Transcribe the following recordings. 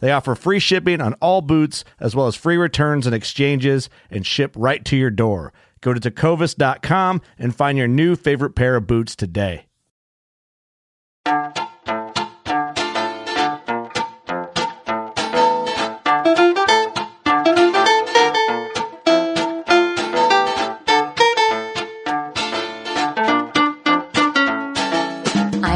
They offer free shipping on all boots, as well as free returns and exchanges, and ship right to your door. Go to tecovas.com and find your new favorite pair of boots today.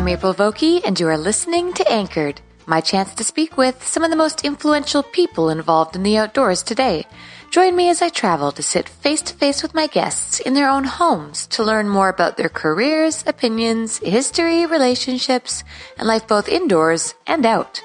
I'm April Vokey, and you are listening to Anchored, my chance to speak with some of the most influential people involved in the outdoors today. Join me as I travel to sit face to face with my guests in their own homes to learn more about their careers, opinions, history, relationships, and life both indoors and out.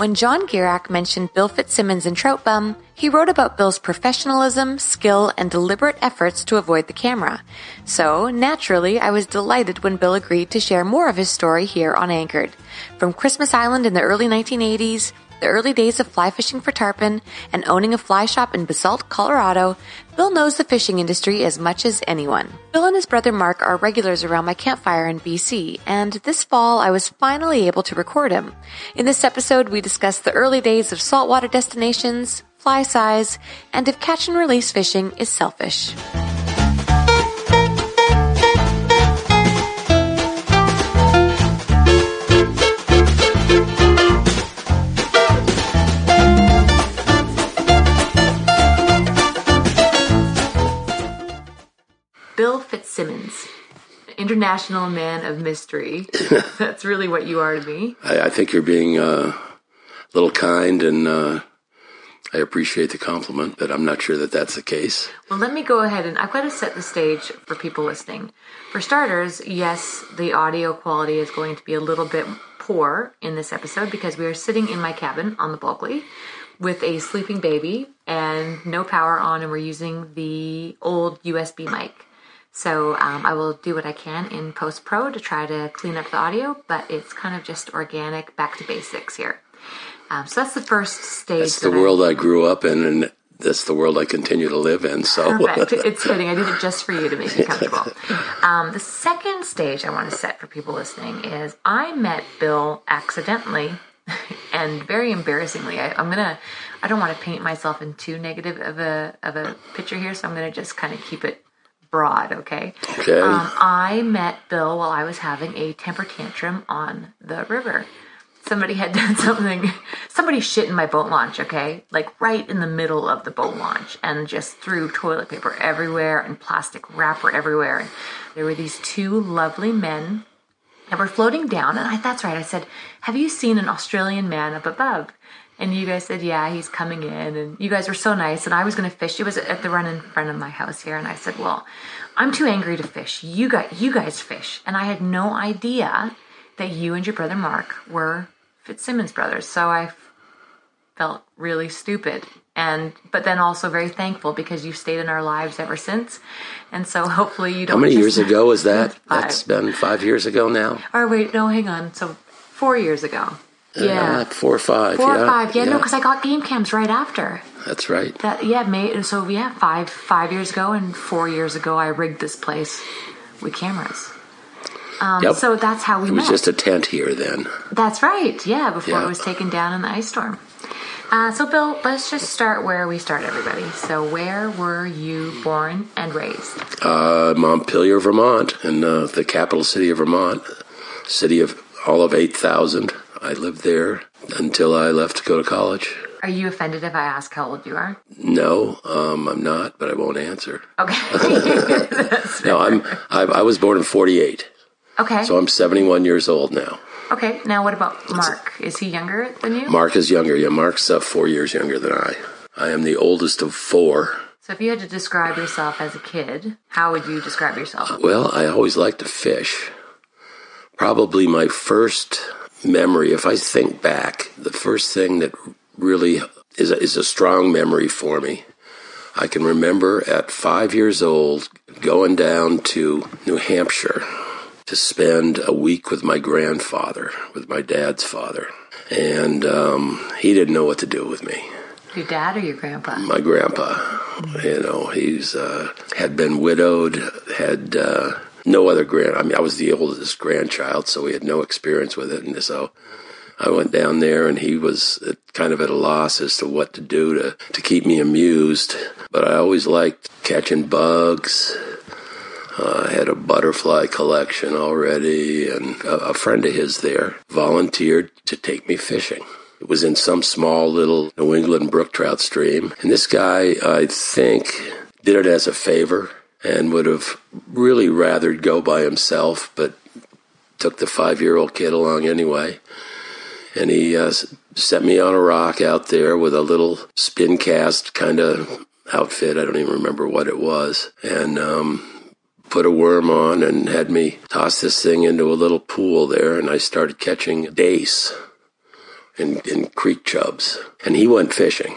When John Gierach mentioned Bill Fitzsimmons in Trout Bum, he wrote about Bill's professionalism, skill, and deliberate efforts to avoid the camera. So, naturally, I was delighted when Bill agreed to share more of his story here on Anchored. From Christmas Island in the early 1980s, the early days of fly fishing for tarpon, and owning a fly shop in Basalt, Colorado, Bill knows the fishing industry as much as anyone. Bill and his brother Mark are regulars around my campfire in BC, and this fall I was finally able to record him. In this episode, we discuss the early days of saltwater destinations, fly size, and if catch and release fishing is selfish. Fitzsimmons, international man of mystery. That's really what you are to me. I, I think you're being uh, a little kind, and uh, I appreciate the compliment, but I'm not sure that that's the case. Well, let me go ahead and I've got to set the stage for people listening. For starters, yes, the audio quality is going to be a little bit poor in this episode because we are sitting in my cabin on the Bulkley with a sleeping baby and no power on, and we're using the old USB mic. So um, I will do what I can in Post Pro to try to clean up the audio, but it's kind of just organic, back to basics here. Um, so that's the first stage. That's the that I- world I grew up in, and that's the world I continue to live in. So, Perfect. It's fitting. I did it just for you to make you comfortable. Um, the second stage I want to set for people listening is I met Bill accidentally and very embarrassingly. I, I'm gonna. I don't want to paint myself in too negative of a of a picture here, so I'm gonna just kind of keep it broad. Okay. okay. Um, I met Bill while I was having a temper tantrum on the river. Somebody had done something, somebody shit in my boat launch, okay? Like right in the middle of the boat launch and just threw toilet paper everywhere and plastic wrapper everywhere. And there were these two lovely men that were floating down. And I, that's right, I said, Have you seen an Australian man up above? And you guys said, Yeah, he's coming in. And you guys were so nice. And I was going to fish. It was at the run in front of my house here. And I said, Well, I'm too angry to fish. You guys, you guys fish. And I had no idea that you and your brother Mark were Fitzsimmons brothers. So I felt really stupid. And but then also very thankful because you've stayed in our lives ever since. And so hopefully you don't How many years ago was that? Five. That's been five years ago now. Or wait, no, hang on. So four years ago. Yeah. Four or five. Four yeah, or five. Yeah, no, because I got game cams right after. That's right. That yeah, May, so yeah, five five years ago and four years ago, I rigged this place with cameras. Um, Yep. So that's how we It was met. just a tent here then. That's right. Yeah, before Yeah. it was taken down in the ice storm. Uh, so, Bill, let's just start where we start, everybody. So, where were you born and raised? Uh, Montpelier, Vermont, in uh, the capital city of Vermont, city of all of 8,000. I lived there until I left to go to college. Are you offended if I ask how old you are? No, um, I'm not, but I won't answer. Okay. No, I'm. I, I was born in '48, okay. so I'm 71 years old now. okay. Now, what about Mark? Is he younger than you? Mark is younger. Yeah, Mark's uh, four years younger than I. I am the oldest of four. So, if you had to describe yourself as a kid, how would you describe yourself? Well, I always liked to fish. Probably my first memory, if I think back, the first thing that really is a, is a strong memory for me. I can remember at five years old going down to New Hampshire to spend a week with my grandfather, with my dad's father. And um, he didn't know what to do with me. Your dad or your grandpa? my grandpa. You know, he's uh, had been widowed, had uh, no other grand. I mean, I was the oldest grandchild, so we had no experience with it, and so I went down there, and he was kind of at a loss as to what to do to to keep me amused. But I always liked catching bugs. Uh, I had a butterfly collection already, and a, a friend of his there volunteered to take me fishing. It was in some small little New England brook trout stream. And this guy, I think, did it as a favor and would have really rather go by himself, but took the five year old kid along anyway. And he uh, set me on a rock out there with a little spin cast kind of outfit. I don't even remember what it was. And um, put a worm on and had me toss this thing into a little pool there. And I started catching dace and, and creek chubs. And he went fishing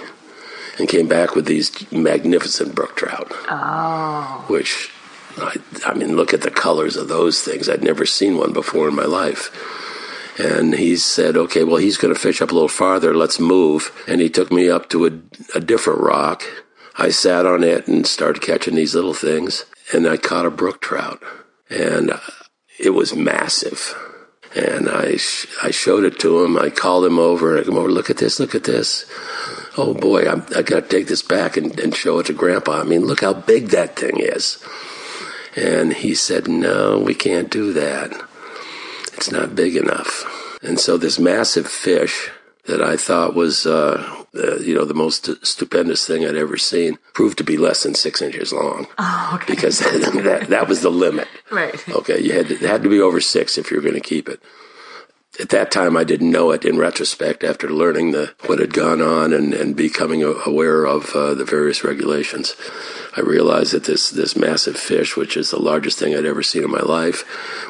and came back with these magnificent brook trout. Oh. Which, I, I mean, look at the colors of those things. I'd never seen one before in my life. And he said, okay, well, he's going to fish up a little farther. Let's move. And he took me up to a, a different rock. I sat on it and started catching these little things. And I caught a brook trout. And it was massive. And I, sh- I showed it to him. I called him over and I come over, look at this, look at this. Oh boy, I'm, I got to take this back and, and show it to Grandpa. I mean, look how big that thing is. And he said, no, we can't do that. It's not big enough. And so this massive fish that I thought was, uh, uh, you know, the most stupendous thing I'd ever seen proved to be less than six inches long. Oh, okay. Because that, that was the limit. Right. Okay, you had to, it had to be over six if you were going to keep it. At that time, I didn't know it. In retrospect, after learning the what had gone on and, and becoming aware of uh, the various regulations, I realized that this this massive fish, which is the largest thing I'd ever seen in my life,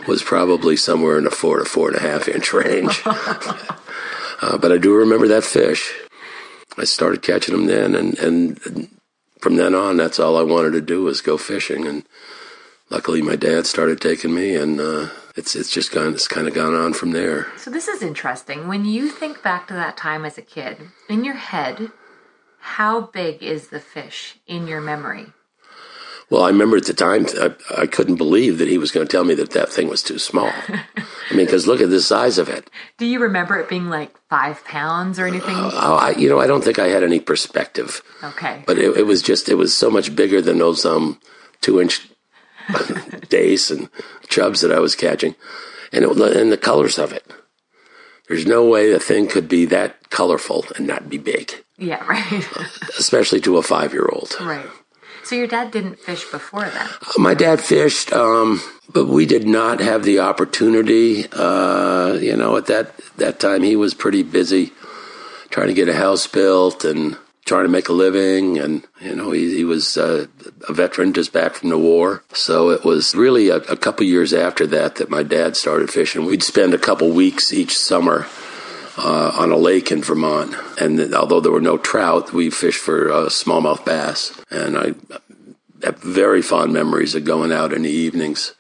was probably somewhere in the four to four and a half inch range. uh, but I do remember that fish. I started catching them then, and, and from then on, that's all I wanted to do was go fishing. And luckily, my dad started taking me, and uh, it's it's just gone. It's kind of gone on from there. So this is interesting. When you think back to that time as a kid, in your head, how big is the fish in your memory? Well, I remember at the time I, I couldn't believe that he was going to tell me that that thing was too small. I mean, because look at the size of it. Do you remember it being like five pounds or anything? Oh, I, you know, I don't think I had any perspective, Okay. but it, it was just it was so much bigger than those um two inch dace and chubs that I was catching, and it, and the colors of it. There's no way the thing could be that colorful and not be big, Yeah, right. especially to a five year old. right. So your dad didn't fish before then? My dad fished, um, but we did not have the opportunity. Uh, you know, at that that time, he was pretty busy trying to get a house built and trying to make a living. And you know, he, he was uh, a veteran just back from the war, so it was really a, a couple years after that that my dad started fishing. We'd spend a couple weeks each summer. Uh, on a lake in Vermont, and although there were no trout, we fished for uh, smallmouth bass. And I have very fond memories of going out in the evenings,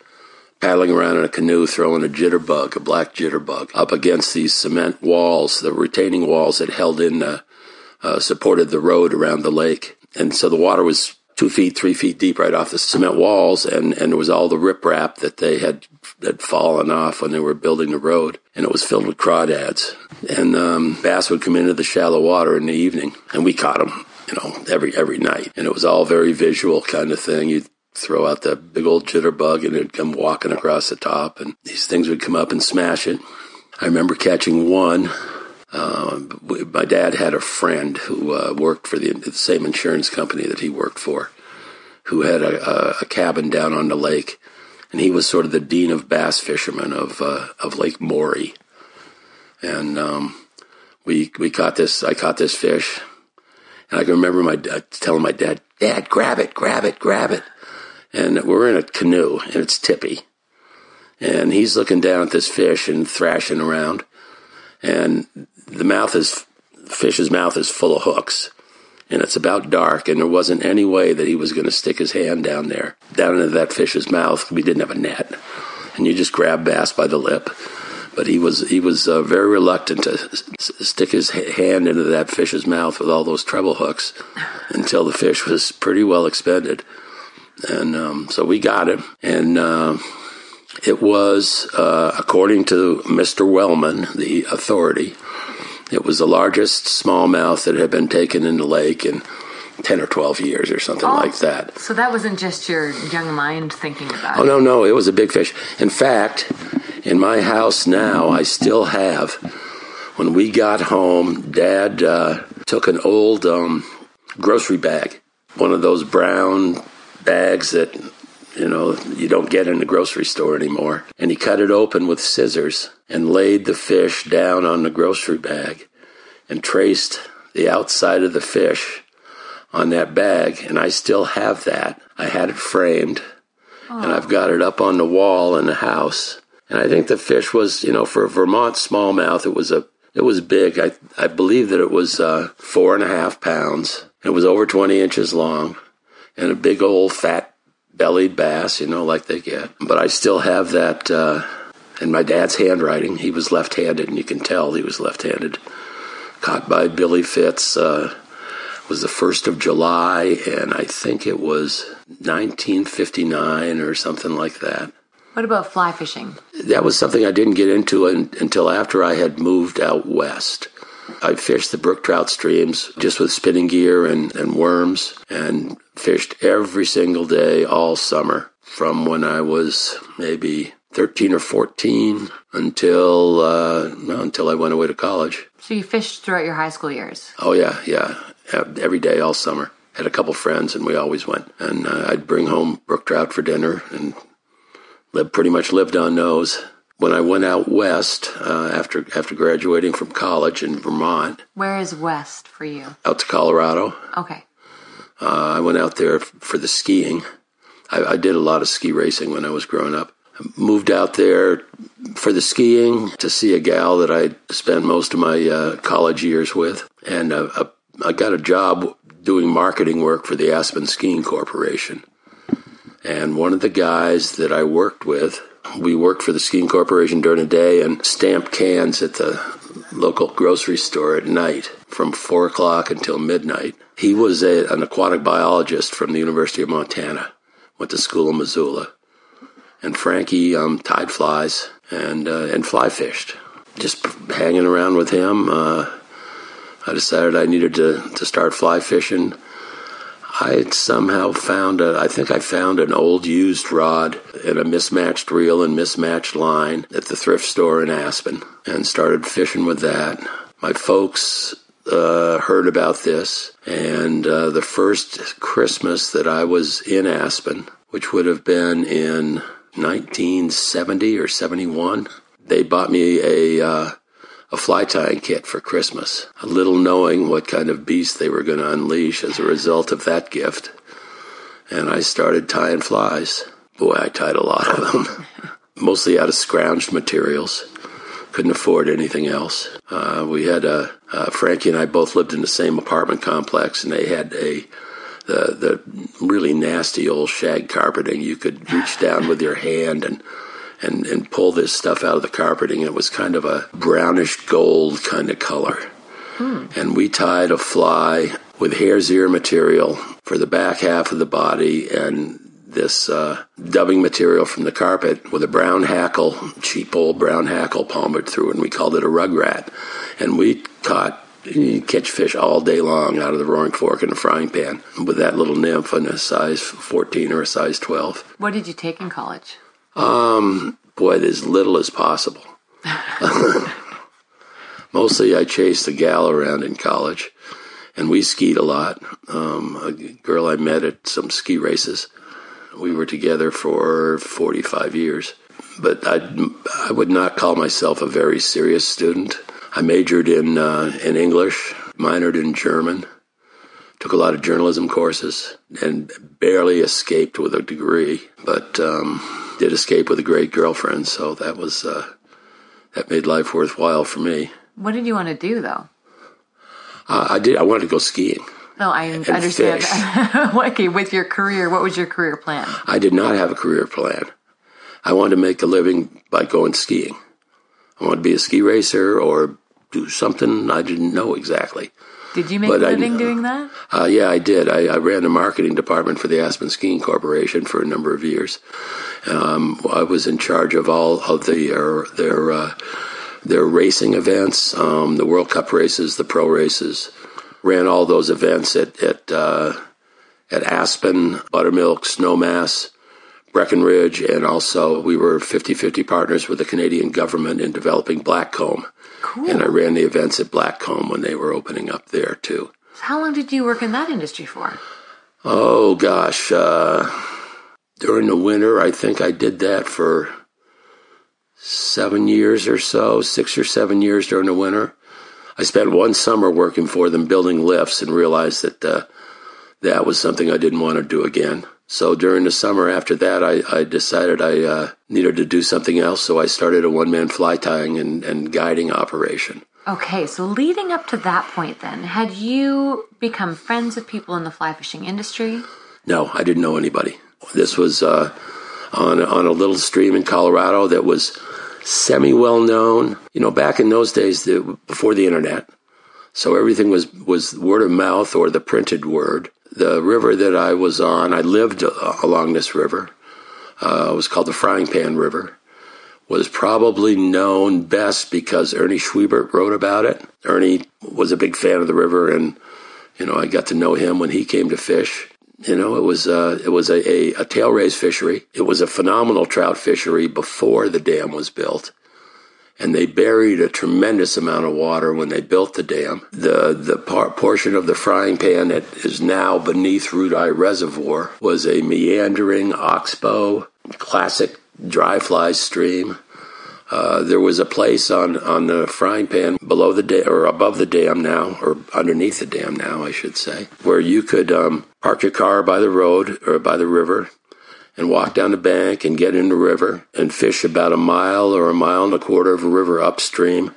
paddling around in a canoe, throwing a jitterbug, a black jitterbug, up against these cement walls, the retaining walls that held in the, uh, supported the road around the lake. And so the water was two feet, three feet deep right off the cement walls, and, and it was all the riprap that they had had fallen off when they were building the road, and it was filled with crawdads. And um, bass would come into the shallow water in the evening, and we caught them, you know, every every night. And it was all very visual kind of thing. You'd throw out that big old jitterbug, and it'd come walking across the top, and these things would come up and smash it. I remember catching one uh, my dad had a friend who uh, worked for the, the, same insurance company that he worked for, who had a, a, cabin down on the lake, and he was sort of the dean of bass fishermen of uh, of Lake Morey. And um, we we caught this. I caught this fish, and I can remember my dad telling my dad, "Dad, grab it, grab it, grab it." And we're in a canoe, and it's tippy, and he's looking down at this fish and thrashing around, and the mouth is fish's mouth is full of hooks and it's about dark and there wasn't any way that he was going to stick his hand down there down into that fish's mouth. We didn't have a net and you just grab bass by the lip. But he was he was uh, very reluctant to s- stick his hand into that fish's mouth with all those treble hooks until the fish was pretty well expended. And um, so we got him and uh, it was uh, according to mr wellman the authority it was the largest smallmouth that had been taken in the lake in 10 or 12 years or something oh, like that. So that wasn't just your young mind thinking about Oh, no, no. It was a big fish. In fact, in my house now, I still have, when we got home, Dad uh, took an old um, grocery bag, one of those brown bags that you know, you don't get in the grocery store anymore. And he cut it open with scissors and laid the fish down on the grocery bag and traced the outside of the fish on that bag. And I still have that. I had it framed and I've got it up on the wall in the house. And I think the fish was, you know, for a Vermont smallmouth, it was a, it was big. I, I believe that it was uh, four and a half pounds. It was over 20 inches long and a big old fat bellied bass, you know, like they get. But I still have that uh, in my dad's handwriting. He was left handed, and you can tell he was left handed. Caught by Billy Fitz. Uh, was the 1st of July, and I think it was 1959 or something like that. What about fly fishing? That was something I didn't get into until after I had moved out west. I fished the brook trout streams just with spinning gear and, and worms and fished every single day all summer from when I was maybe 13 or 14 until uh, until I went away to college. So you fished throughout your high school years? Oh yeah, yeah, every day all summer. Had a couple friends and we always went. And uh, I'd bring home brook trout for dinner and lived, pretty much lived on those when I went out west uh, after after graduating from college in Vermont. Where is west for you? Out to Colorado. Okay. Uh, I went out there for the skiing. I, I, did a lot of ski racing when I was growing up. I moved out there for the skiing to see a gal that I spent most of my uh, college years with, and uh, uh, I got a job doing marketing work for the Aspen Skiing Corporation. And one of the guys that I worked with we worked for the skiing corporation during the day and stamped cans at the local grocery store at night from four o'clock until midnight. He was a, an aquatic biologist from the University of Montana, went to school in Missoula. And Frankie um, tied flies and uh, and fly fished. Just hanging around with him, uh, I decided I needed to, to start fly fishing I had somehow found a, I think I found an old used rod and a mismatched reel and mismatched line at the thrift store in Aspen and started fishing with that. My folks uh, heard about this, and uh, the first Christmas that I was in Aspen, which would have been in 1970 or 71, they bought me a uh, a fly tying kit for Christmas, a little knowing what kind of beast they were going to unleash as a result of that gift. And I started tying flies. Boy, I tied a lot of them, mostly out of scrounged materials. Couldn't afford anything else. Uh, we had a uh, Frankie and I both lived in the same apartment complex, and they had a the the really nasty old shag carpeting. You could reach down with your hand and and, and pull this stuff out of the carpeting. It was kind of a brownish gold kind of color. and we tied a fly with hare's ear material for the back half of the body and this uh, dubbing material from the carpet with a brown hackle, cheap old brown hackle palmered through, and we called it a rug rat. And we caught you catch fish all day long out of the roaring fork in a frying pan with that little nymph in a size 14 or a size 12. What did you take in college? Um, boy, as little as possible. Mostly I chased a gal around in college, and we skied a lot. Um, a girl I met at some ski races. We were together for 45 years. But I, I would not call myself a very serious student. I majored in, uh, in English, minored in German, took a lot of journalism courses, and barely escaped with a degree. But um, did escape with a great girlfriend, so that was uh, that made life worthwhile for me. What did you want to do though? Uh, I did. I wanted to go skiing. No, I understand. okay, with your career, what was your career plan? I did not have a career plan. I wanted to make a living by going skiing. I wanted to be a ski racer or do something I didn't know exactly. Did you make But a I- living doing that? Uh, yeah, I did. I, I ran the marketing department for the Aspen Skiing Corporation for a number of years. Um, I was in charge of all of the their their, uh, their racing events, um, the World Cup races, the pro races. Ran all those events at at uh, at Aspen, Buttermilk, Snowmass, Breckenridge, and also we were 50-50 partners with the Canadian government in developing Blackcomb. Cool. And I ran the events at Blackcomb when they were opening up there too. How long did you work in that industry for? Oh gosh, uh, during the winter, I think I did that for seven years or so, six or seven years during the winter. I spent one summer working for them building lifts and realized that uh, that was something I didn't want to do again. So during the summer after that, I, I decided I uh, needed to do something else. So I started a one man fly tying and, and guiding operation. Okay, so leading up to that point, then, had you become friends with people in the fly fishing industry? No, I didn't know anybody. This was uh, on on a little stream in Colorado that was semi well known. You know, back in those days, the, before the internet, so everything was was word of mouth or the printed word. The river that I was on, I lived uh, along this river. Uh, it was called the Frying Pan River. Was probably known best because Ernie Schwiebert wrote about it. Ernie was a big fan of the river, and you know I got to know him when he came to fish. You know, it was uh, it was a, a, a tail raised fishery. It was a phenomenal trout fishery before the dam was built, and they buried a tremendous amount of water when they built the dam. The the par- portion of the frying pan that is now beneath Ruedi Reservoir was a meandering oxbow, classic dry fly stream. Uh, there was a place on, on the frying pan below the dam, or above the dam now, or underneath the dam now, I should say, where you could um, park your car by the road or by the river and walk down the bank and get in the river and fish about a mile or a mile and a quarter of a river upstream,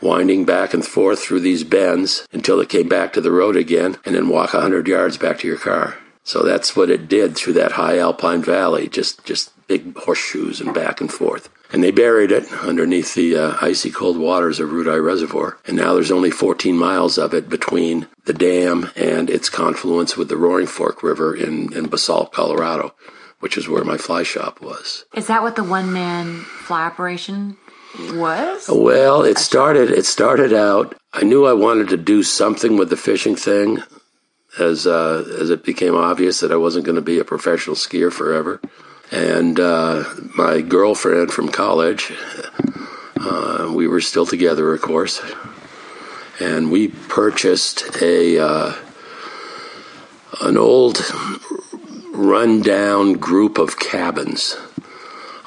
winding back and forth through these bends until it came back to the road again, and then walk a hundred yards back to your car. So that's what it did through that high alpine valley, just just big horseshoes and back and forth. And they buried it underneath the uh, icy cold waters of Eye Reservoir. And now there's only 14 miles of it between the dam and its confluence with the Roaring Fork River in, in Basalt, Colorado, which is where my fly shop was. Is that what the one man fly operation was? Well, it started. It started out. I knew I wanted to do something with the fishing thing, as uh, as it became obvious that I wasn't going to be a professional skier forever. And uh, my girlfriend from college, uh, we were still together, of course, and we purchased a uh, an old rundown group of cabins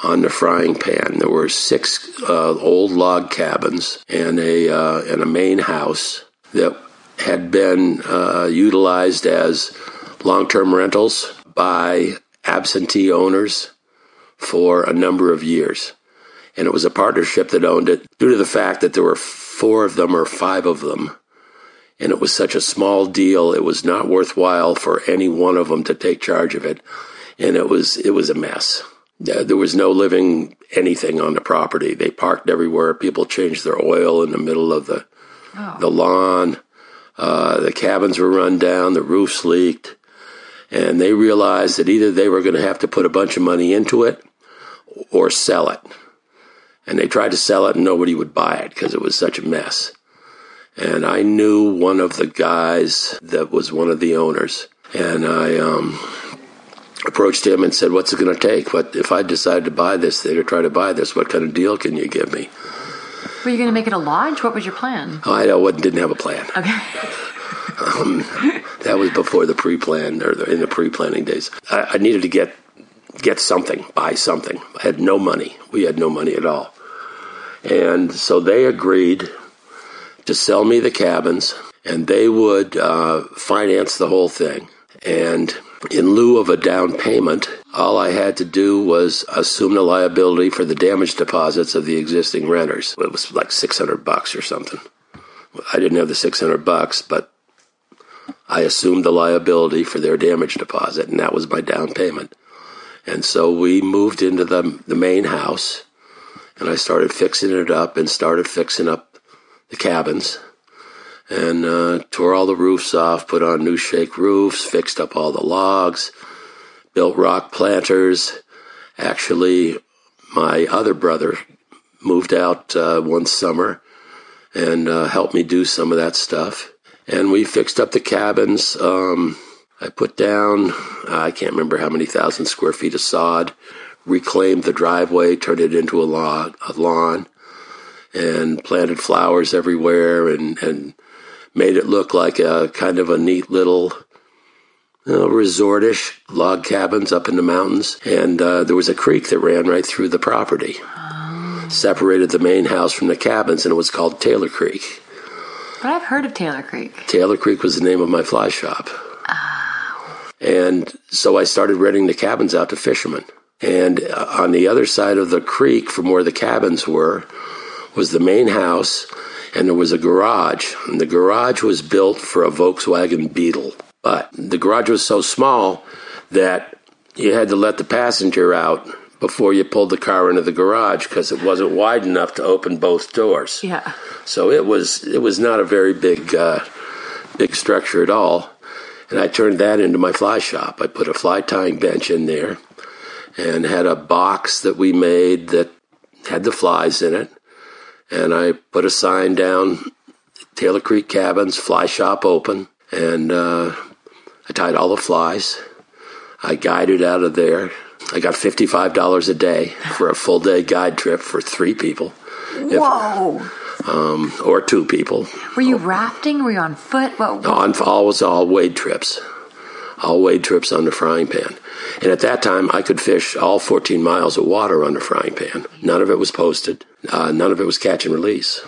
on the frying pan. There were six uh, old log cabins and a uh, and a main house that had been uh, utilized as long-term rentals by absentee owners for a number of years. And it was a partnership that owned it due to the fact that there were four of them or five of them. And it was such a small deal, it was not worthwhile for any one of them to take charge of it. And it was, it was a mess. There was no living anything on the property. They parked everywhere. People changed their oil in the middle of the the lawn, uh, the cabins were run down, the roofs leaked, and they realized that either they were going to have to put a bunch of money into it or sell it. And they tried to sell it, and nobody would buy it because it was such a mess. And I knew one of the guys that was one of the owners, and I um, approached him and said, "What's it going to take? But if I decide to buy this thing or try to buy this, what kind of deal can you give me?" Were you going to make it a lodge? What was your plan? Oh, I didn't have a plan. Okay. That was before the pre-plan or the, in the pre-planning days. I, I needed to get get something, buy something. I had no money. We had no money at all, and so they agreed to sell me the cabins, and they would uh, finance the whole thing. And in lieu of a down payment, all I had to do was assume the liability for the damage deposits of the existing renters. It was like six hundred bucks or something. I didn't have the six hundred bucks, but I assumed the liability for their damage deposit, and that was my down payment. And so we moved into the, the main house, and I started fixing it up and started fixing up the cabins and uh, tore all the roofs off, put on new shake roofs, fixed up all the logs, built rock planters. Actually, my other brother moved out uh, one summer and uh, helped me do some of that stuff. And we fixed up the cabins. Um, I put down, I can't remember how many thousand square feet of sod, reclaimed the driveway, turned it into a a lawn and planted flowers everywhere and, and made it look like a kind of a neat little you know, resortish log cabins up in the mountains. And uh, there was a creek that ran right through the property, separated the main house from the cabins, and it was called Taylor Creek. But I've heard of Taylor Creek. Taylor Creek was the name of my fly shop. And so I started renting the cabins out to fishermen. And uh, on the other side of the creek from where the cabins were was the main house, and there was a garage. And the garage was built for a Volkswagen Beetle. But the garage was so small that you had to let the passenger out before you pulled the car into the garage because it wasn't wide enough to open both doors. Yeah. So it was it was not a very big uh, big structure at all. And I turned that into my fly shop. I put a fly tying bench in there and had a box that we made that had the flies in it. And I put a sign down Taylor Creek Cabins, fly shop open. And uh, I tied all the flies. I guided out of there. I got $55 a day for a full day guide trip for three people Whoa. or two people. Were you rafting? Were you on foot? What? on all was all wade trips, all wade trips on the frying pan. And at that time, I could fish all 14 miles of water on the frying pan. None of it was posted. Uh, none of it was catch and release.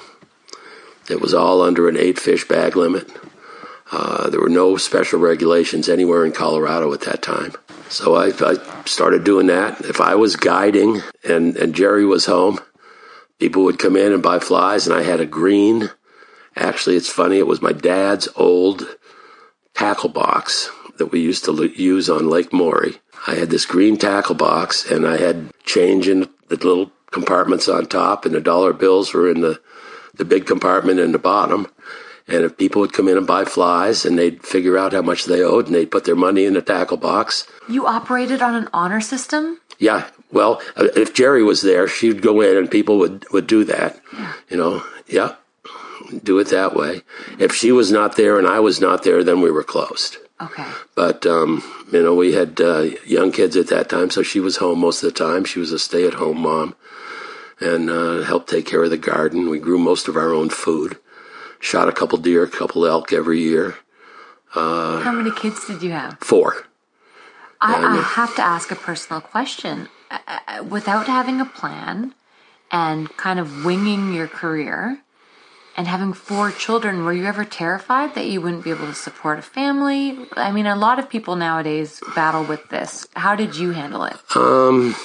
It was all under an eight fish bag limit. Uh, there were no special regulations anywhere in Colorado at that time. So I, I started doing that. If I was guiding and, and Jerry was home, people would come in and buy flies, and I had a green Actually, it's funny. It was my dad's old tackle box that we used to l- use on Lake Morey. I had this green tackle box, and I had change in the little compartments on top, and the dollar bills were in the the big compartment in the bottom. And if people would come in and buy flies, and they'd figure out how much they owed, and they'd put their money in the tackle box. You operated on an honor system? Yeah, well, uh, if Jerry was there, she'd go in, and people would would do that. Yeah. You know, yeah, do it that way. If she was not there and I was not there, then we were closed. Okay. But um, you know, we had uh, young kids at that time, so she was home most of the time. She was a stay-at-home mom, and uh, helped take care of the garden. We grew most of our own food. Shot a couple deer, a couple elk every year. How many kids did you have? Four. I, I have to ask a personal question. Uh, uh, Without having a plan and kind of winging your career and having four children, were you ever terrified that you wouldn't be able to support a family? I mean, a lot of people nowadays battle with this. How did you handle it? Um,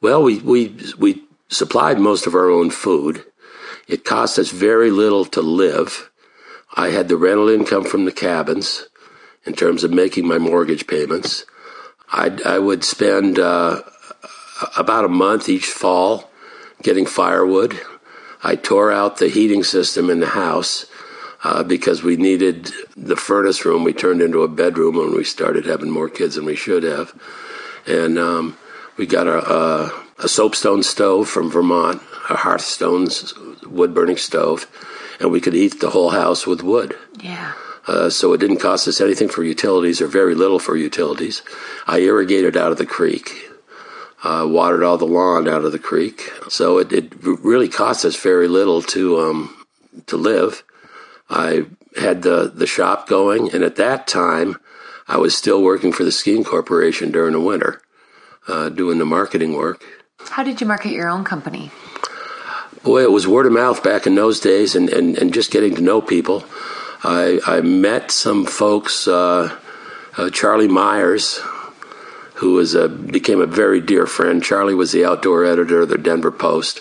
Well, we, we, we supplied most of our own food. It cost us very little to live. I had the rental income from the cabins in terms of making my mortgage payments. I'd, I would spend uh, about a month each fall getting firewood. I tore out the heating system in the house uh, because we needed the furnace room. We turned into a bedroom when we started having more kids than we should have. And um, we got a, a, a soapstone stove from Vermont, a Hearthstone wood burning stove, and we could heat the whole house with wood. Yeah. Uh, so it didn't cost us anything for utilities or very little for utilities. I irrigated out of the creek, uh, watered all the lawn out of the creek. So it, it really cost us very little to um, to live. I had the the shop going, and at that time, I was still working for the skiing corporation during the winter, uh, doing the marketing work. How did you market your own company? Boy, it was word of mouth back in those days, and, and, and just getting to know people. I, I met some folks, uh, uh, Charlie Myers, who was a, became a very dear friend. Charlie was the outdoor editor of the Denver Post,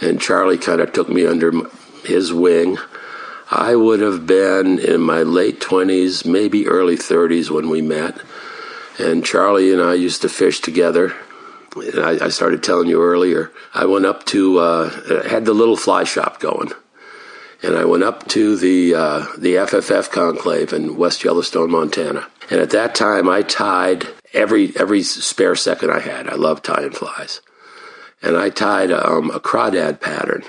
and Charlie kind of took me under his wing. I would have been in my late 20s, maybe early 30s when we met. And Charlie and I used to fish together. I, I started telling you earlier, I went up to, uh, had the little fly shop going and I went up to the uh, the FFF conclave in West Yellowstone, Montana. And at that time, I tied every every spare second I had. I love tying flies, and I tied um, a crawdad pattern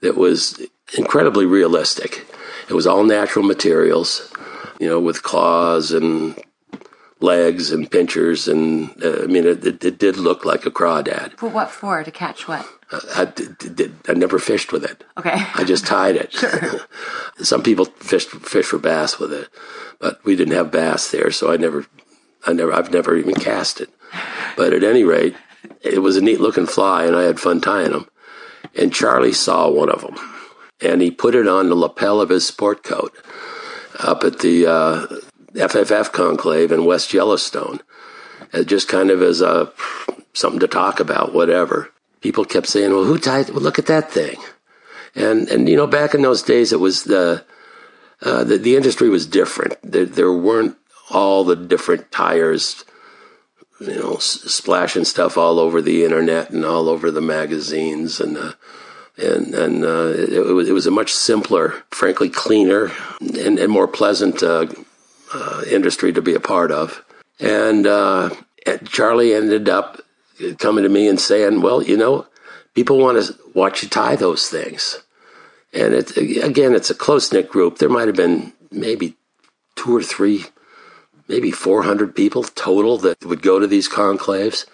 that was incredibly realistic. It was all natural materials, you know, with claws and legs and pinchers, and uh, I mean, it, it, it, did look like a crawdad. But what for? To catch what? Uh, I, did, I never fished with it. Okay. I just tied it. sure. Some people fish fish for bass with it, but we didn't have bass there, so I never, I never, I've never even cast it. But at any rate, it was a neat looking fly, and I had fun tying them. And Charlie saw one of them, and he put it on the lapel of his sport coat up at the uh, FFF conclave in West Yellowstone, as just kind of as a something to talk about, whatever. People kept saying, "Well, who tied? Well, look at that thing," and and you know, back in those days, it was the uh, the, the industry was different. There, there weren't all the different tiers, you know, splashing stuff all over the internet and all over the magazines and. Uh, and and uh, it, it, was a much simpler, frankly cleaner, and, and more pleasant uh, uh, industry to be a part of. And uh, Charlie ended up coming to me and saying, "Well, you know, people want to watch you tie those things." And it again, it's a close knit group. There might have been maybe two or three, maybe four hundred people total that would go to these conclaves.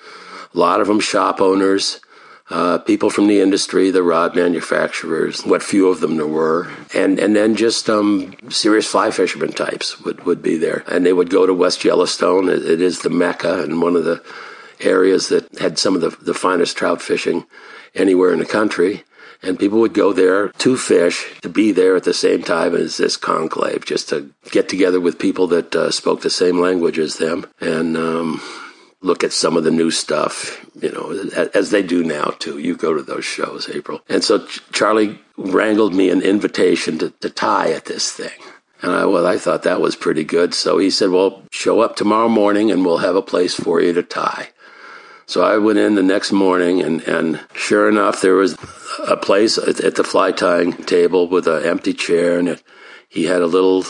A lot of them shop owners uh, people from the industry, the rod manufacturers, what few of them there were, and and then just um, serious fly fisherman types would, would be there, and they would go to West Yellowstone. it, it is the mecca and one of the areas that had some of the, the finest trout fishing anywhere in the country. And people would go there to fish, to be there at the same time as this conclave, just to get together with people that uh, spoke the same language as them. And um, look at some of the new stuff, you know, as they do now too. You go to those shows, April. And so Charlie wrangled me an invitation to, to tie at this thing. And I, well, I thought that was pretty good. So he said, well, show up tomorrow morning and we'll have a place for you to tie. So I went in the next morning and, and sure enough, there was a place at, at the fly tying table with an empty chair and it, he had a little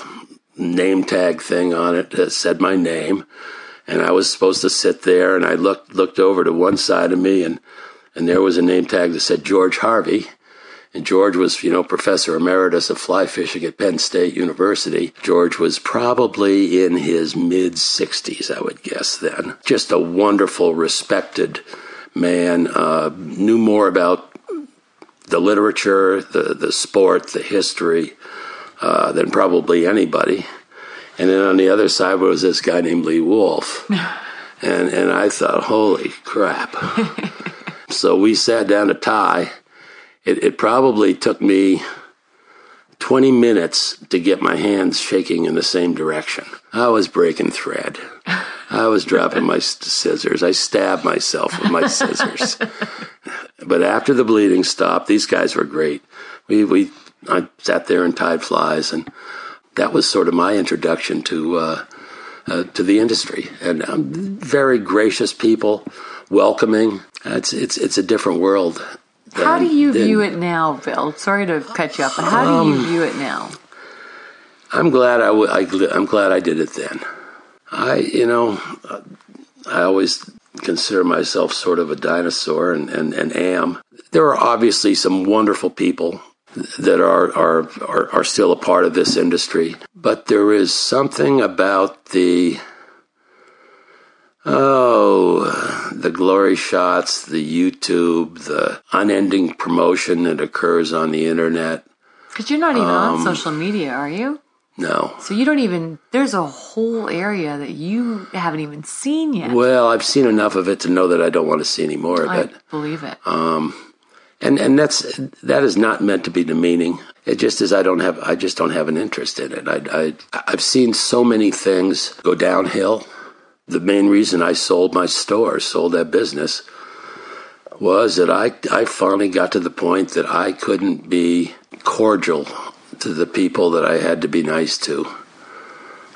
name tag thing on it that said my name and I was supposed to sit there, and I looked looked over to one side of me, and and there was a name tag that said George Harvey. And George was, you know, professor emeritus of fly fishing at Penn State University. George was probably in his mid 60s, I would guess then. Just a wonderful, respected man. Uh, knew more about the literature, the, the sport, the history uh, than probably anybody. And then on the other side was this guy named Lee Wulff. and and I thought, holy crap. so we sat down to tie. It, it probably took me 20 minutes to get my hands shaking in the same direction. I was breaking thread. I was dropping my scissors. I stabbed myself with my scissors. but after the bleeding stopped, these guys were great. We we I sat there and tied flies and that was sort of my introduction to uh, uh, to the industry. And um, very gracious people, welcoming. It's it's it's a different world How do you view it now, Bill? Sorry to cut you off, but how do Um, you view it now? I'm glad I, w- I I'm glad I did it then. I, you know, I always consider myself sort of a dinosaur and, and, and am. There are obviously some wonderful people that are, are, are, are still a part of this industry, but there is something about the, oh, the glory shots, the YouTube, the unending promotion that occurs on the internet. Because you're not even on um, social media, are you? No. So you don't even. There's a whole area that you haven't even seen yet. Well, I've seen enough of it to know that I don't want to see any more of I it. believe it. And and that's that is not meant to be demeaning. It just is I don't have I just don't have an interest in it. I I I've seen so many things go downhill. The main reason I sold my store, sold that business, was that I I finally got to the point that I couldn't be cordial to the people that I had to be nice to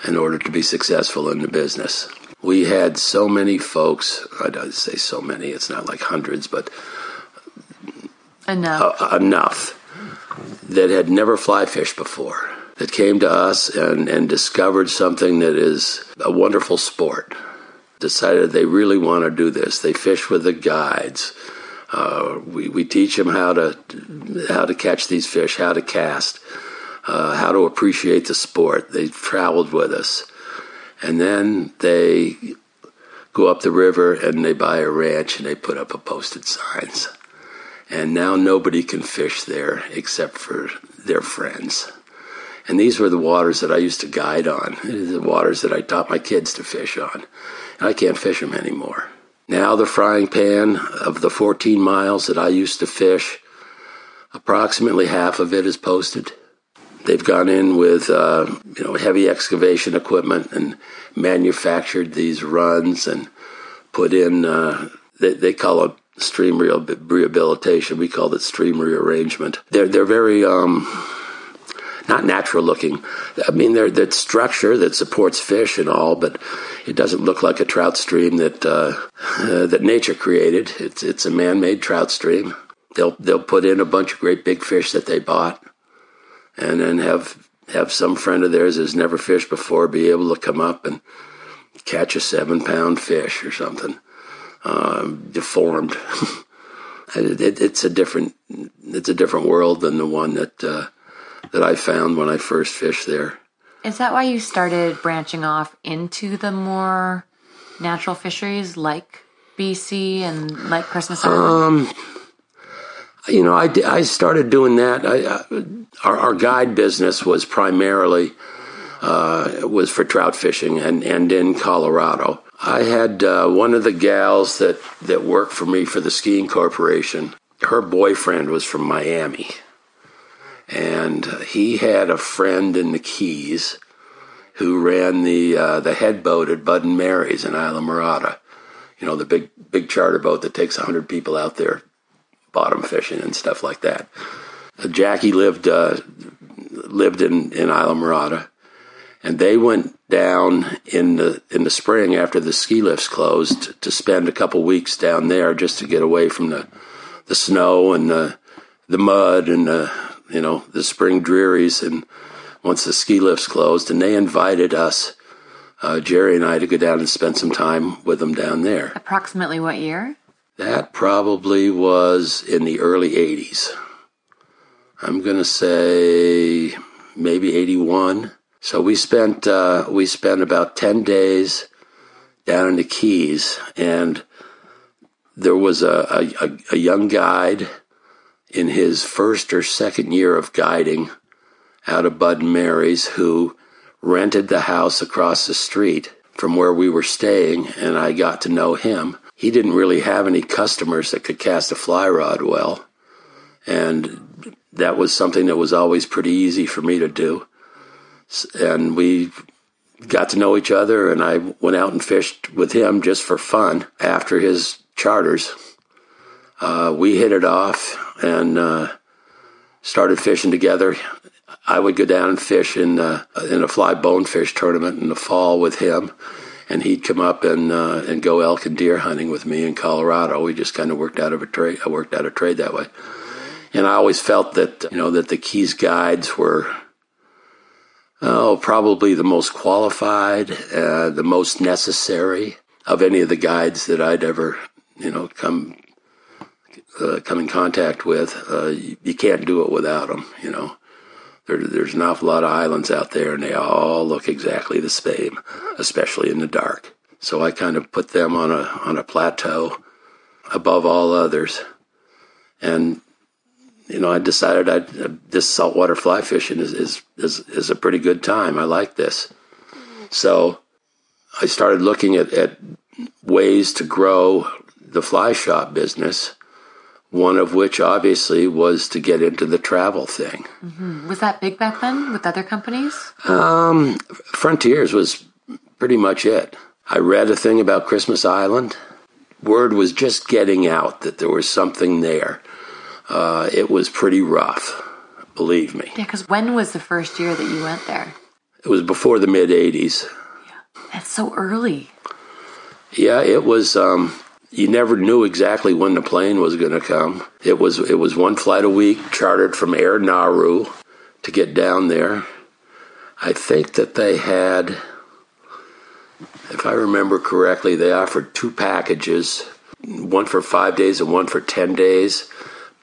in order to be successful in the business. We had so many folks, I don't say so many, it's not like hundreds, but Enough. uh, enough that had never fly fished before that came to us and, and discovered something that is a wonderful sport. Decided they really want to do this. They fish with the guides. Uh, we, we teach them how to how to catch these fish, how to cast, uh, how to appreciate the sport. They traveled with us, and then they go up the river and they buy a ranch and they put up a posted signs and now nobody can fish there except for their friends. And these were the waters that I used to guide on, the waters that I taught my kids to fish on. And I can't fish them anymore. Now, the Fryingpan of the 14 miles that I used to fish, approximately half of it is posted. They've gone in with uh, you know heavy excavation equipment and manufactured these runs and put in uh, they, they call it stream rehabil- rehabilitation. We call it stream rearrangement. They're they're very um, not natural looking. I mean, they're that structure that supports fish and all, but it doesn't look like a trout stream that uh, uh, that nature created. It's it's a man-made trout stream. They'll they'll put in a bunch of great big fish that they bought, and then have have some friend of theirs who's never fished before be able to come up and catch a seven-pound fish or something um, deformed. it, it, it's a different it's a different world than the one that uh, that I found when I first fished there. Is that why you started branching off into the more natural fisheries like BC and like Christmas Island? Um, you know, I, I started doing that. I, uh, our, our guide business was primarily uh, was for trout fishing and, and in Colorado. I had uh, one of the gals that, that worked for me for the skiing corporation. Her boyfriend was from Miami, and he had a friend in the Keys who ran the uh, the head boat at Bud and Mary's in Islamorada. You know, the big big charter boat that takes hundred people out there bottom fishing and stuff like that. Uh, Jackie lived uh, lived in in Islamorada, and they went down in the in the spring after the ski lifts closed to spend a couple weeks down there just to get away from the the snow and the the mud and the you know the spring drearies and once the ski lifts closed and they invited us uh, Jerry and I to go down and spend some time with them down there. Approximately what year? That probably was in the early 80s. I'm going to say maybe 81. So we spent uh, we spent about 10 days down in the Keys and there was a, a, a young guide in his first or second year of guiding out of Bud and Mary's who rented the house across the street from where we were staying, and I got to know him. He didn't really have any customers that could cast a fly rod well, and that was something that was always pretty easy for me to do. And we got to know each other, and I went out and fished with him just for fun after his charters. Uh, we hit it off and uh, started fishing together. I would go down and fish in uh, in a fly bonefish tournament in the fall with him, and he'd come up and uh, and go elk and deer hunting with me in Colorado. We just kind of worked out of a trade. I worked out a trade that way, and I always felt that you know that the Keys guides were oh probably the most qualified, uh, the most necessary of any of the guides that I'd ever you know come uh, come in contact with. Uh, you, you can't do it without them, you know. There, there's an awful lot of islands out there, and they all look exactly the same, especially in the dark. So I kind of put them on a on a plateau above all others, and you know I decided I this saltwater fly fishing is, is is is a pretty good time. I like this, so I started looking at, at ways to grow the fly shop business one of which obviously was to get into the travel thing. Mm-hmm. Was that big back then with other companies? Um, Frontiers was pretty much it. I read a thing about Christmas Island. Word was just getting out that there was something there. Uh, it was pretty rough, believe me. Yeah, because when was the first year that you went there? It was before the mid 80s. Yeah. That's so early. Yeah, it was. Um, you never knew exactly when the plane was going to come. It was it was one flight a week, chartered from Air Nauru to get down there. I think that they had, if I remember correctly, they offered two packages, one for five days and one for ten days,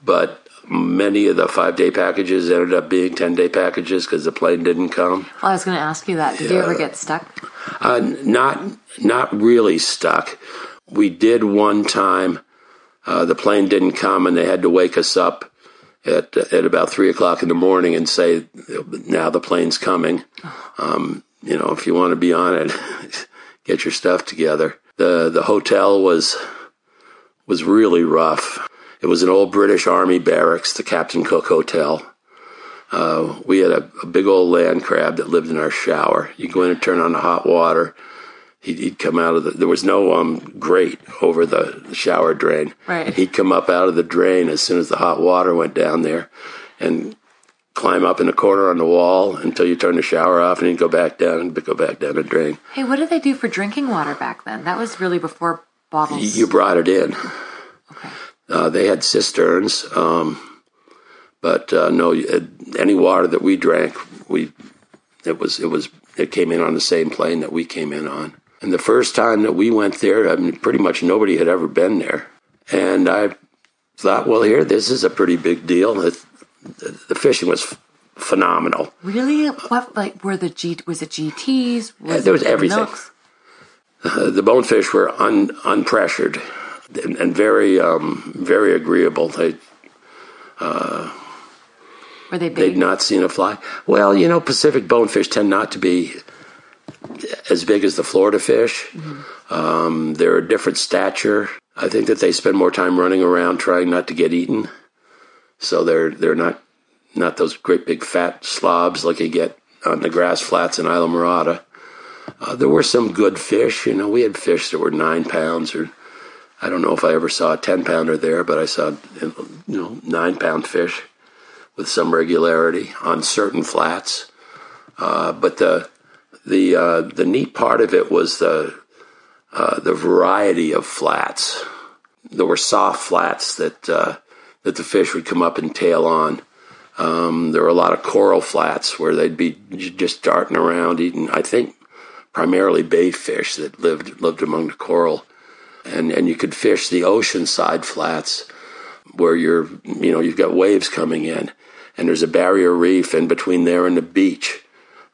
but many of the five day packages ended up being 10 day packages because the plane didn't come. Well, I was going to ask you that. Did yeah. you ever get stuck? Uh, not, not really stuck we did one time. Uh, the plane didn't come, and they had to wake us up at at about three o'clock in the morning and say, "Now the plane's coming." Um, you know, if you want to be on it, get your stuff together. the The hotel was was really rough. It was an old British Army barracks, the Captain Cook Hotel. Uh, we had a, a, big old land crab that lived in our shower. You go in and turn on the hot water he'd, he'd come out of the there was no um grate over the, shower drain. Right. He'd come up out of the drain as soon as the hot water went down there and climb up in the corner on the wall until you turn the shower off and he'd go back down and go back down the drain. Hey what did they do for drinking water back then? That was really before bottles. You brought it in. Okay. Uh, they had cisterns um, but uh, no any water that we drank we it was it was it came in on the same plane that we came in on and the first time that we went there, I mean, pretty much nobody had ever been there. And I thought, well, here, this is a pretty big deal. It, the fishing was phenomenal. Really? What like were the G? Was it GTS? Was there was everything. Uh, the bonefish were un, unpressured and, and very um, very agreeable. They uh, were they big? They'd not seen a fly. Well, you know, Pacific bonefish tend not to be as big as the Florida fish. Mm-hmm. Um, they're a different stature. I think that they spend more time running around trying not to get eaten. So they're they're not not those great big fat slobs like you get on the grass flats in Islamorada. Uh, there were some good fish. You know, we had fish that were nine pounds, or I don't know if I ever saw a ten pounder there, but I saw you know nine pound fish with some regularity on certain flats. Uh, but the the uh, the neat part of it was the uh, the variety of flats. There were soft flats that uh, that the fish would come up and tail on. Um, there were a lot of coral flats where they'd be just darting around eating. I think primarily bay fish that lived lived among the coral, and and you could fish the ocean side flats where you're you know you've got waves coming in, and there's a barrier reef in between there and the beach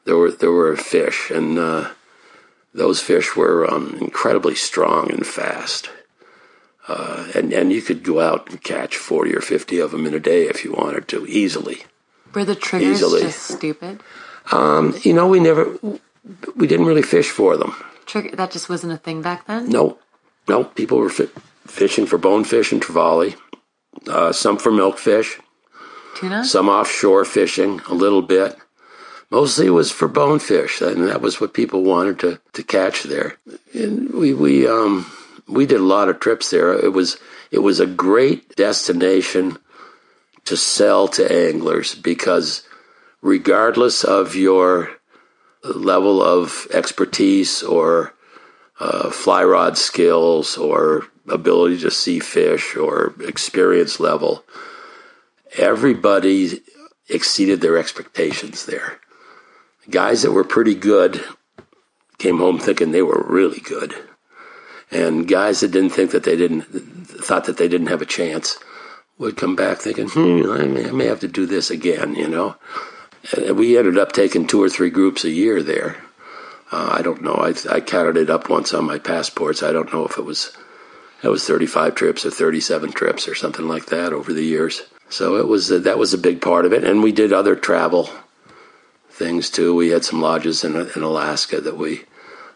there were there were fish, and uh, those fish were um, incredibly strong and fast. Uh, and and you could go out and catch forty or fifty of them in a day if you wanted to, easily. Were the triggers easily. just stupid? Um, you know, we never, we didn't really fish for them. Trigger that just wasn't a thing back then. No, no. People were fi- fishing for bonefish and trevally, uh, some for milkfish, tuna, some offshore fishing a little bit. Mostly it was for bonefish, and that was what people wanted to, to catch there. And we we um we did a lot of trips there. It was it was a great destination to sell to anglers because regardless of your level of expertise or fly rod skills or ability to see fish or experience level, everybody exceeded their expectations there. Guys that were pretty good came home thinking they were really good. And guys that didn't think that they didn't, thought that they didn't have a chance, would come back thinking, hmm, I may, I may have to do this again, you know. And we ended up taking two or three groups a year there. Uh, I don't know. I, I counted it up once on my passports. I don't know if it was it was 35 trips or 37 trips or something like that over the years. So it was that was a big part of it, and we did other travel things too. We had some lodges in, in Alaska that we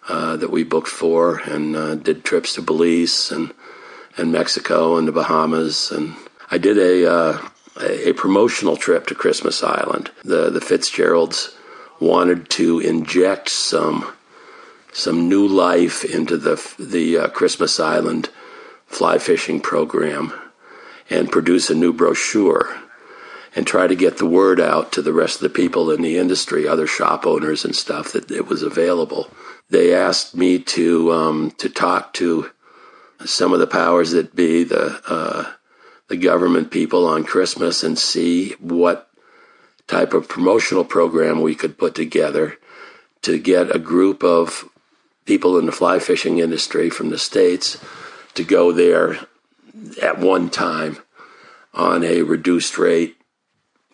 uh, that we booked for, and uh, did trips to Belize and and Mexico and the Bahamas, and I did a uh, a promotional trip to Christmas Island. The the Fitzgeralds wanted to inject some some new life into the the uh, Christmas Island fly fishing program and produce a new brochure and try to get the word out to the rest of the people in the industry, other shop owners and stuff, that it was available. They asked me to um, to talk to some of the powers that be, the uh, the government people on Christmas, and see what type of promotional program we could put together to get a group of people in the fly fishing industry from the states to go there at one time on a reduced rate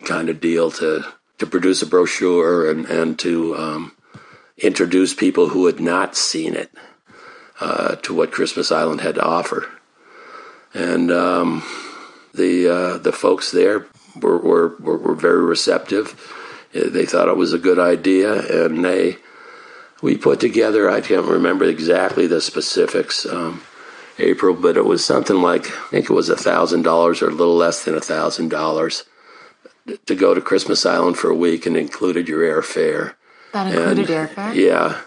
kind of deal to to produce a brochure and and to um, introduce people who had not seen it uh, to what Christmas Island had to offer, and um, the uh, the folks there were, were were very receptive. They thought it was a good idea, and they we put together. I can't remember exactly the specifics. Um, April, but it was something like I think it was a thousand dollars or a little less than a thousand dollars to go to Christmas Island for a week and included your airfare. That included and, airfare. Yeah,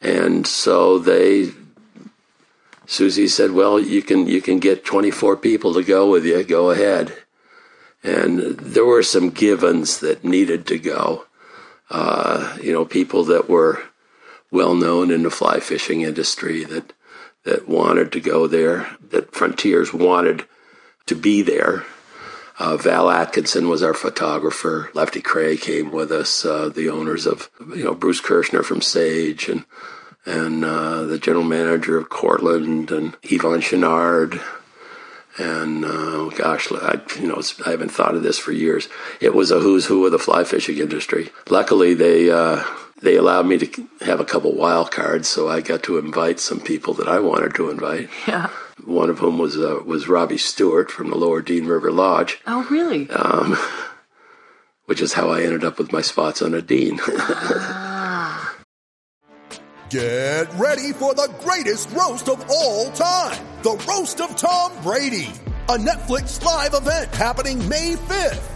and so they. Susie said, "Well, you can you can get 24 people to go with you. Go ahead." And there were some givens that needed to go. Uh, you know, people that were well known in the fly fishing industry that that wanted to go there, that Frontiers wanted to be there. Uh, Val Atkinson was our photographer. Lefty Kreh came with us. Uh, the owners of, you know, Bruce Kirschner from Sage and and uh, the general manager of Cortland and Yvon Chouinard. And uh, gosh, I, you know, I haven't thought of this for years. It was a who's who of the fly fishing industry. Luckily, they uh, they allowed me to have a couple wild cards, so I got to invite some people that I wanted to invite. Yeah. One of whom was uh, was Robbie Stewart from the Lower Dean River Lodge. Oh, really? Um, which is how I ended up with my spots on a Dean. ah. Get ready for the greatest roast of all time the Roast of Tom Brady, a Netflix live event happening May 5th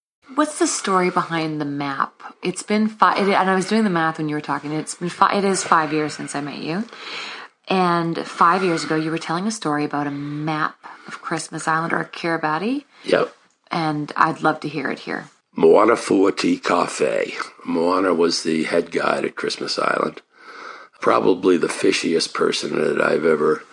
What's the story behind the map? It's been five, and I was doing the math when you were talking. It's been five, it is five years since I met you. And five years ago, you were telling a story about a map of Christmas Island or Kiribati. Yep. And I'd love to hear it here. Moana Fuati Cafe. Moana was the head guide at Christmas Island. Probably the fishiest person that I've ever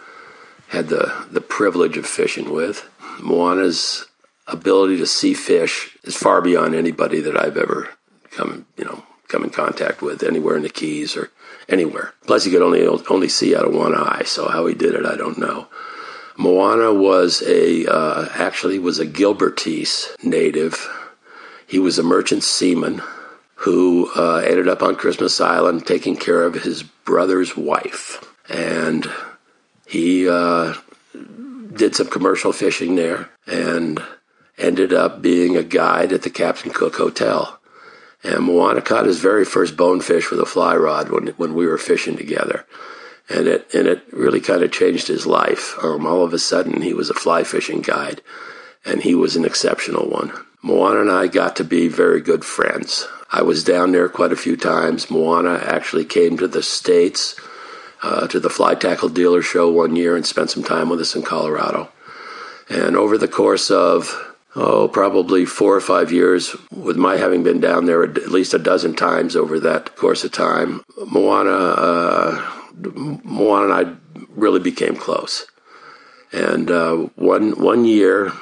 had the, the privilege of fishing with. Moana's ability to see fish is far beyond anybody that I've ever come, you know, come in contact with anywhere in the Keys or anywhere. Plus, he could only only see out of one eye, so how he did it, I don't know. Moana was a uh, actually was a Gilbertese native. He was a merchant seaman who uh, ended up on Christmas Island taking care of his brother's wife. And he uh, did some commercial fishing there and ended up being a guide at the Captain Cook Hotel. And Moana caught his very first bonefish with a fly rod when, when we were fishing together. And it, and it really kind of changed his life. Um, all of a sudden, he was a fly fishing guide, and he was an exceptional one. Moana and I got to be very good friends. I was down there quite a few times. Moana actually came to the States uh, to the fly tackle dealer show one year and spent some time with us in Colorado. And over the course of oh, probably four or five years, with my having been down there at least a dozen times over that course of time, Moana, uh, Moana and I really became close. And uh, one one year,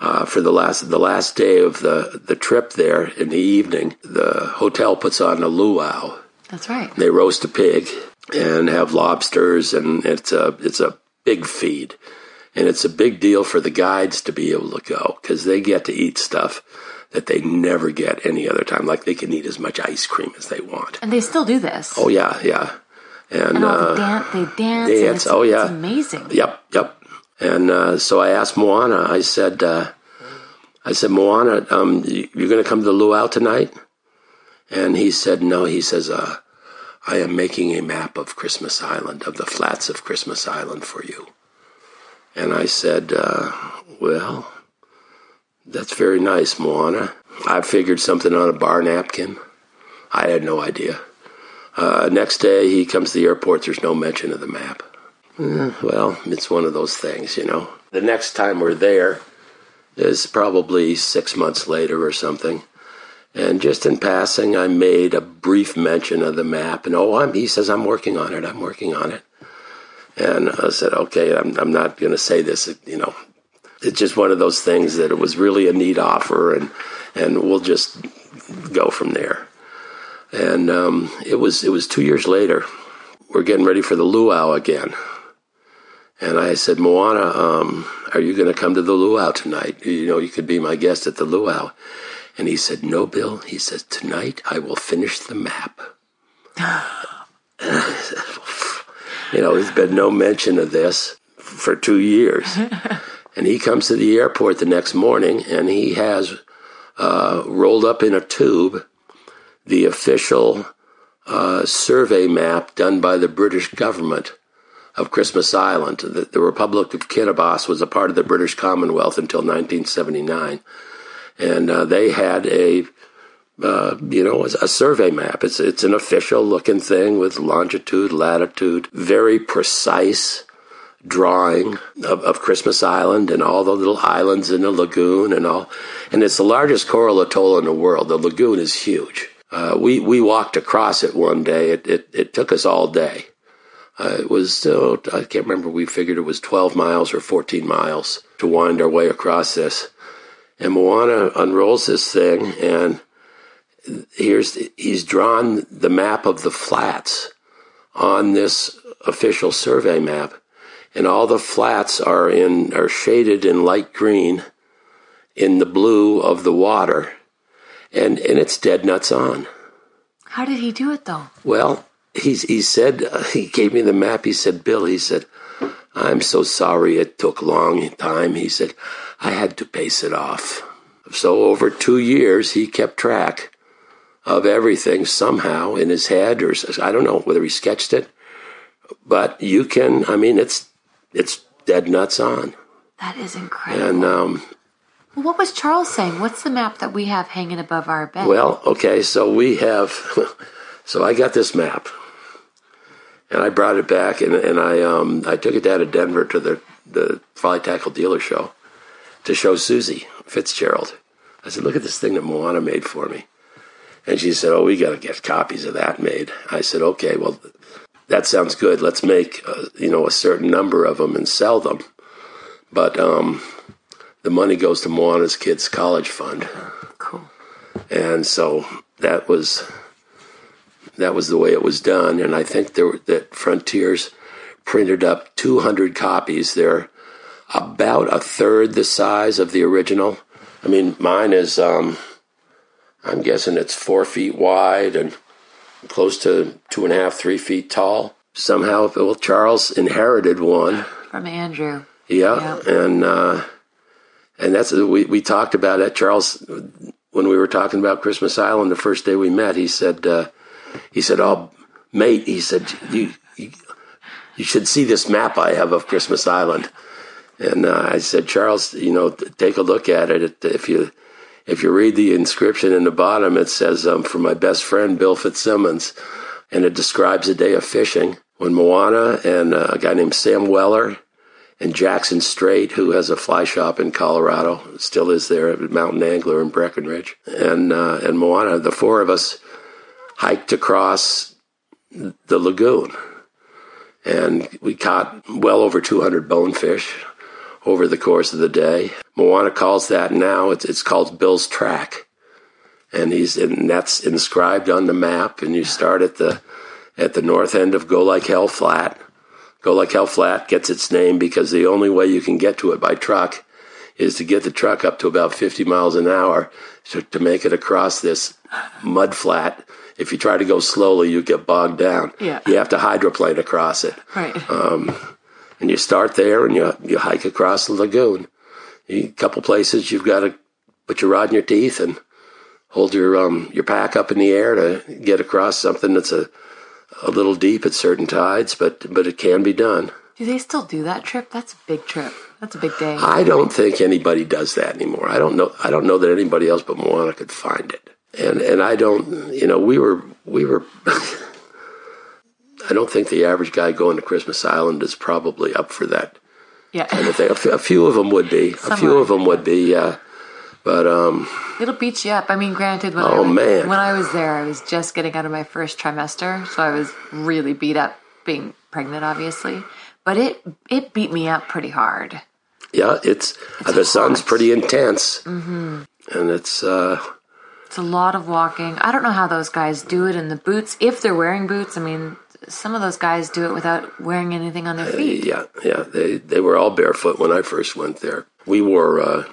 uh, for the last the last day of the the trip there in the evening, the hotel puts on a luau. That's right. They roast a pig and have lobsters, and it's a it's a big feed, and it's a big deal for the guides to be able to go because they get to eat stuff that they never get any other time. Like they can eat as much ice cream as they want. And they still do this. Oh yeah, yeah. And, And uh, dan- they dance. dance. And it's, Oh, yeah. It's amazing. Yep, yep. And uh, so I asked Moana. I said, uh, I said, Moana, um, you- you're going to come to the luau tonight? And he said, no. He says, uh, I am making a map of Christmas Island, of the flats of Christmas Island for you. And I said, uh, well, that's very nice, Moana. I figured something on a bar napkin. I had no idea. Uh, next day, he comes to the airport. There's no mention of the map. Eh, well, it's one of those things, you know. The next time we're there is probably six months later or something. And just in passing, I made a brief mention of the map. And oh, I'm, he says, I'm working on it. I'm working on it. And I said, okay, I'm, I'm not going to say this, you know. It's just one of those things that it was really a neat offer, and, and we'll just go from there. And um, it was it was two years later. We're getting ready for the luau again. And I said, Moana, um, are you going to come to the luau tonight? You know, you could be my guest at the luau. And he said, No, Bill. He says, Tonight I will finish the map. you know, there's been no mention of this for two years. and he comes to the airport the next morning and he has uh, rolled up in a tube the official uh, survey map done by the British government of Christmas Island. The, the Republic of Kiribati was a part of the British Commonwealth until 1979, and uh, they had a uh, you know a survey map. It's it's an official looking thing with longitude, latitude, very precise drawing of, of Christmas Island and all the little islands in the lagoon and all. And it's the largest coral atoll in the world. The lagoon is huge. Uh, we we walked across it one day. It it, it took us all day. Uh, it was I can't remember. We figured it was twelve miles or fourteen miles to wind our way across this. And Moana unrolls this thing, and here's he's drawn the map of the flats on this official survey map, and all the flats are in are shaded in light green in the blue of the water, and and it's dead nuts on. How did he do it though? Well, he's, he said, uh, he gave me the map. He said, Bill, he said, I'm so sorry it took long time. He said, I had to pace it off. So over two years, he kept track of everything somehow in his head, or I don't know whether he sketched it, but you can, I mean, it's, it's dead nuts on. That is incredible. And, um, well, what was Charles saying? What's the map that we have hanging above our bed? Well, okay, so we have, so I got this map, and I brought it back, and, and I um I took it down to Denver to the the fly tackle dealer show to show Susie Fitzgerald. I said, look at this thing that Moana made for me, and she said, oh, we got to get copies of that made. I said, okay, well, that sounds good. Let's make uh, you know a certain number of them and sell them, but um the money goes to Moana's kids' college fund cool. and so that was that was the way it was done. And I think there that Frontiers printed up 200 copies. They're about a third the size of the original. I mean, mine is um, I'm guessing it's four feet wide and close to two and a half, three feet tall. Somehow, well, Charles inherited one. From Andrew. Yeah, and uh, and that's we we talked about it. Charles, when we were talking about Christmas Island the first day we met, he said uh, he said, "Oh, mate," he said, "you you, you should see this map I have of Christmas Island." And uh, I said, Charles, you know, take a look at it. If you if you read the inscription in the bottom, it says, um, "For my best friend Bill Fitzsimmons," and it describes a day of fishing when Moana and uh, a guy named Sam Weller and Jackson Streit, who has a fly shop in Colorado, still is there at Mountain Angler in Breckenridge, and uh, and Moana, the four of us hiked across the lagoon, and we caught well over 200 bonefish over the course of the day. Moana calls that now it's it's called Bill's Track, and he's and that's inscribed on the map. And you start at the at the north end of Go Like Hell Flat. Go Like Hell Flat gets its name because the only way you can get to it by truck is to get the truck up to about 50 miles an hour to, to make it across this mud flat. If you try to go slowly, you get bogged down. Yeah. You have to hydroplane across it. Right. Um, And you start there and you, you hike across the lagoon. A couple places you've got to put your rod in your teeth and hold your um, your pack up in the air to get across something that's a a little deep at certain tides, but but it can be done. do they still do that trip? That's a big trip. That's a big day. I don't think anybody does that anymore. I don't know. I don't know that anybody else but Moana could find it. And and I don't. You know, we were we were. I don't think the average guy going to Christmas Island is probably up for that yeah. kind of thing. A, f- a few of them would be. A few of them would be. Yeah. But um, It'll beat you up. I mean, granted, when I Oh, was, man. when I was there, I was just getting out of my first trimester, so I was really beat up being pregnant, obviously. But it it beat me up pretty hard. yeah, it's, uh, the sun's pretty intense, mm-hmm. and it's uh, It's a lot of walking. I don't know how those guys do it in the boots, if they're wearing boots. I mean, some of those guys do it without wearing anything on their feet. Yeah, yeah. They they were all barefoot when I first went there. We wore uh,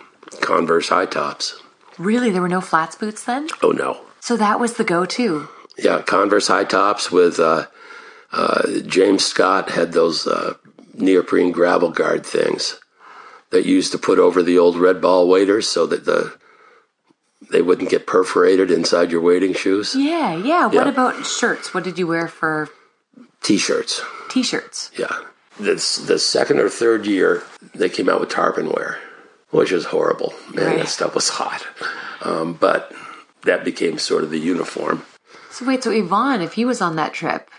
Converse high tops. Really, there were no flats boots then. Oh no. So that was the go-to. Yeah, Converse high tops with uh, uh, James Scott had those uh, neoprene gravel guard things that you used to put over the old red ball waders so that the they wouldn't get perforated inside your wading shoes. Yeah, yeah. What Yeah. about shirts? What did you wear for T-shirts. t-shirts? Yeah. This the second or third year they came out with tarpon wear, which was horrible. Man, Right. that stuff was hot. Um, but that became sort of the uniform. So wait, so Yvon, if he was on that trip,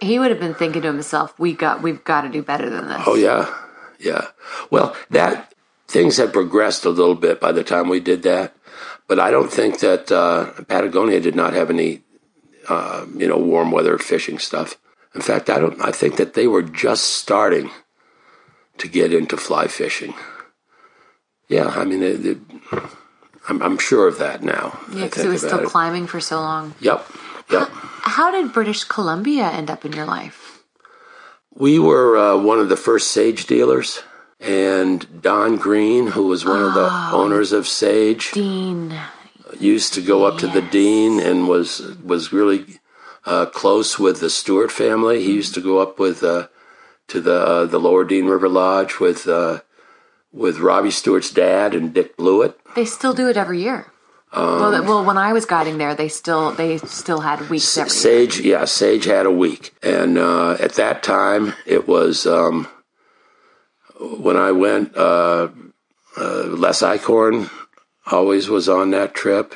he would have been thinking to himself, "We got, we've got to do better than this." Oh yeah, yeah. Well, that things had progressed a little bit by the time we did that, but I don't think that uh, Patagonia did not have any, uh, you know, warm weather fishing stuff. In fact, I don't. I think that they were just starting to get into fly fishing. Yeah, I mean, it, it, I'm, I'm sure of that now. yeah, because it was still climbing for so long. Yep, yep. How did British Columbia end up in your life? We were uh, one of the first Sage dealers, and Don Green, who was one of the owners of Sage, Dean. used to go up to the dean and was was really uh, close with the Stewart family. He used to go up with uh, to the uh, the Lower Dean River Lodge with uh, with Robbie Stewart's dad and Dick Blewett. They still do it every year. Um, well, well, when I was guiding there, they still they still had weeks every year. Sage, yeah, Sage had a week, and uh, at that time it was um, when I went. Uh, uh, Les Eichhorn always was on that trip,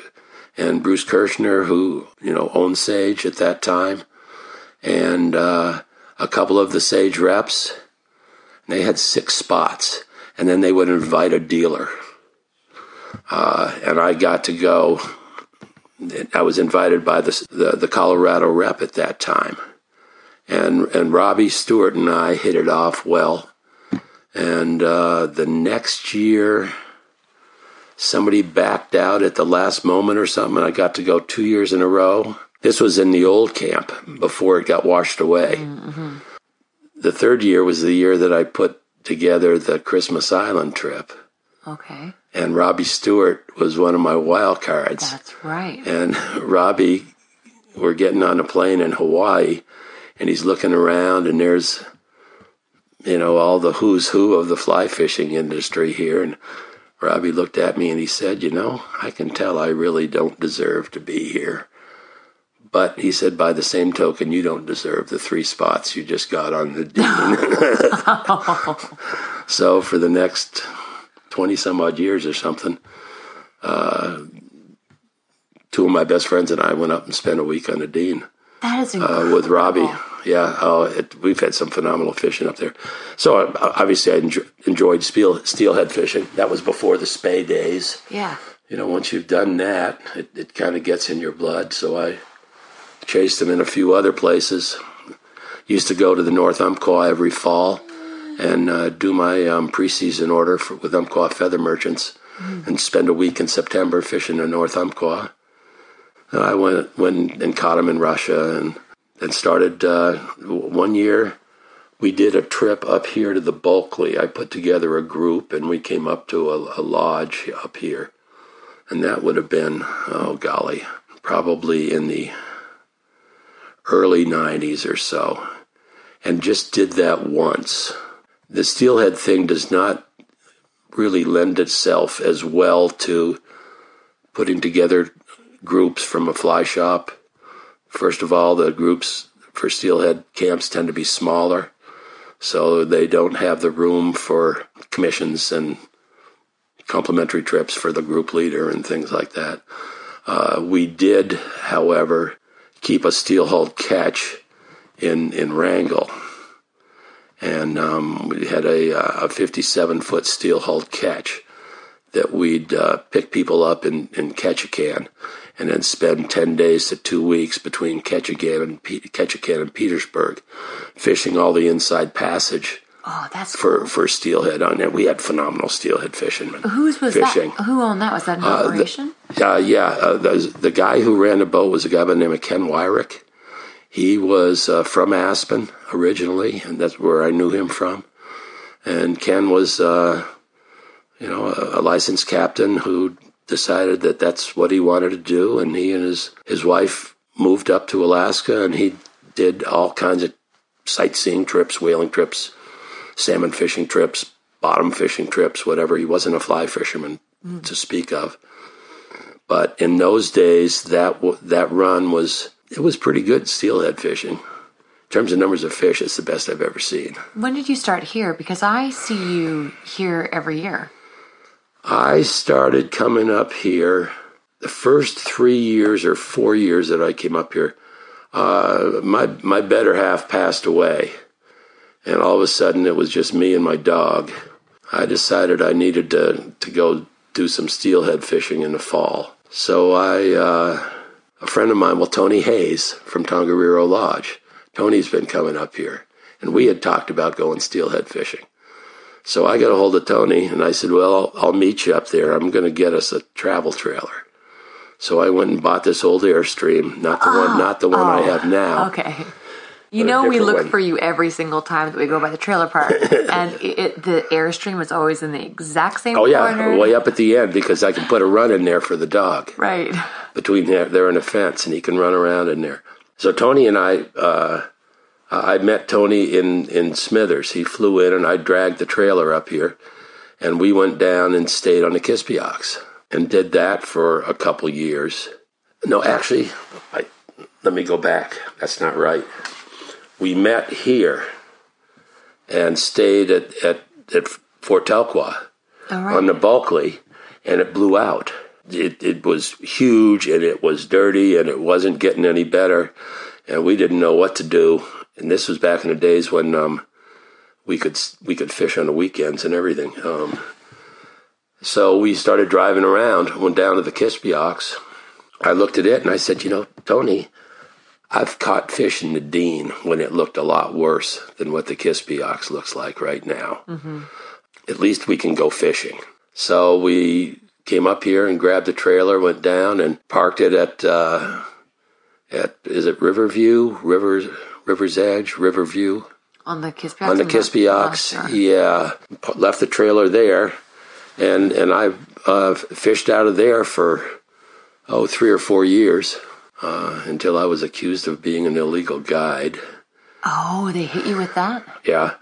and Bruce Kirschner, who you know owned Sage at that time, and uh, a couple of the Sage reps. They had six spots, and then they would invite a dealer, uh, and I got to go I was invited by the, the the Colorado rep at that time, and and Robbie Stewart and I hit it off well. And uh, the next year, somebody backed out at the last moment or something. And I got to go two years in a row. This was in the old camp before it got washed away. Mm-hmm. The third year was the year that I put together the Christmas Island trip. Okay. and Robbie Stewart was one of my wild cards. That's right. And Robbie, we're getting on a plane in Hawaii, and he's looking around, and there's, you know, all the who's who of the fly fishing industry here. And Robbie looked at me and he said, You know, I can tell I really don't deserve to be here. But he said, by the same token, you don't deserve the three spots you just got on the dean. so for the next 20 some odd years or something, uh, two of my best friends and I went up and spent a week on the dean That is uh, with Robbie. Yeah, oh, it, we've had some phenomenal fishing up there. So uh, obviously, I enjo- enjoyed steel, steelhead fishing. That was before the spey days. Yeah. You know, once you've done that, it, it kind of gets in your blood. So I chased them in a few other places. Used to go to the North Umpqua every fall and uh, do my um, preseason order for, with Umpqua Feather Merchants and spend a week in September fishing in North Umpqua. I went went and caught them in Russia and and started uh, one year. We did a trip up here to the Bulkley. I put together a group and we came up to a, a lodge up here, and that would have been oh golly, probably in the early '90s or so, and just did that once. The steelhead thing does not really lend itself as well to putting together groups from a fly shop. First of all, the groups for steelhead camps tend to be smaller, so they don't have the room for commissions and complimentary trips for the group leader and things like that. Uh, we did, however, keep a steel hulled ketch in in Wrangell, and um, we had a, a 57 foot steel hulled ketch that we'd uh, pick people up in, in Ketchikan and then spend 10 days to two weeks between Ketchikan and, Pe- Ketchikan and Petersburg fishing all the inside passage Oh, that's for, cool. for steelhead on it. We had phenomenal steelhead fishermen. Whose was fishing. that? Who owned that? Was that an operation? Uh, yeah, uh, the, the guy who ran the boat was a guy by the name of Ken Wyrick. He was uh, from Aspen originally, and that's where I knew him from. And Ken was, uh, you know, a, a licensed captain who decided that that's what he wanted to do, and he and his his wife moved up to Alaska, and he did all kinds of sightseeing trips, whaling trips, salmon fishing trips, bottom fishing trips, whatever. He wasn't a fly fisherman mm. to speak of. But in those days, that that run was it was pretty good steelhead fishing. In terms of numbers of fish, it's the best I've ever seen. When did you start here? Because I see you here every year. I started coming up here the first three years or four years that I came up here. Uh, my my better half passed away, and all of a sudden it was just me and my dog. I decided I needed to to go do some steelhead fishing in the fall. So I, uh, a friend of mine, well Tony Hayes from Tongariro Lodge. Tony's been coming up here, and we had talked about going steelhead fishing. So I got a hold of Tony and I said, Well, I'll, I'll meet you up there. I'm going to get us a travel trailer. So I went and bought this old Airstream, not the one, not the one I have now. Okay. You know, we look one. for you every single time that we go by the trailer park, and it, it, the airstream is always in the exact same Oh yeah, corner. way up at the end because I can put a run in there for the dog Right. between there, there and a fence, and he can run around in there. So Tony and I, uh, I met Tony in in Smithers. He flew in, and I dragged the trailer up here, and we went down and stayed on the Kispiox and did that for a couple years. No, actually, I, let me go back. That's not right. We met here and stayed at at, at Fort Telkwa All right. on the Bulkley, and it blew out. It, it was huge and it was dirty and it wasn't getting any better, and we didn't know what to do. And this was back in the days when um, we could we could fish on the weekends and everything. Um, so we started driving around. Went down to the Kispiox. I looked at it and I said, you know, Tony, I've caught fish in the Dean when it looked a lot worse than what the Kispiox looks like right now at least we can go fishing. So we came up here and grabbed the trailer, went down and parked it at uh, at is it Riverview, Rivers River's Edge, Riverview on the Kispiox. on the. Oh. Yeah, left the trailer there, and and I uh, fished out of there for oh three or four years uh, until I was accused of being an illegal guide. Oh, they hit you with that? Yeah.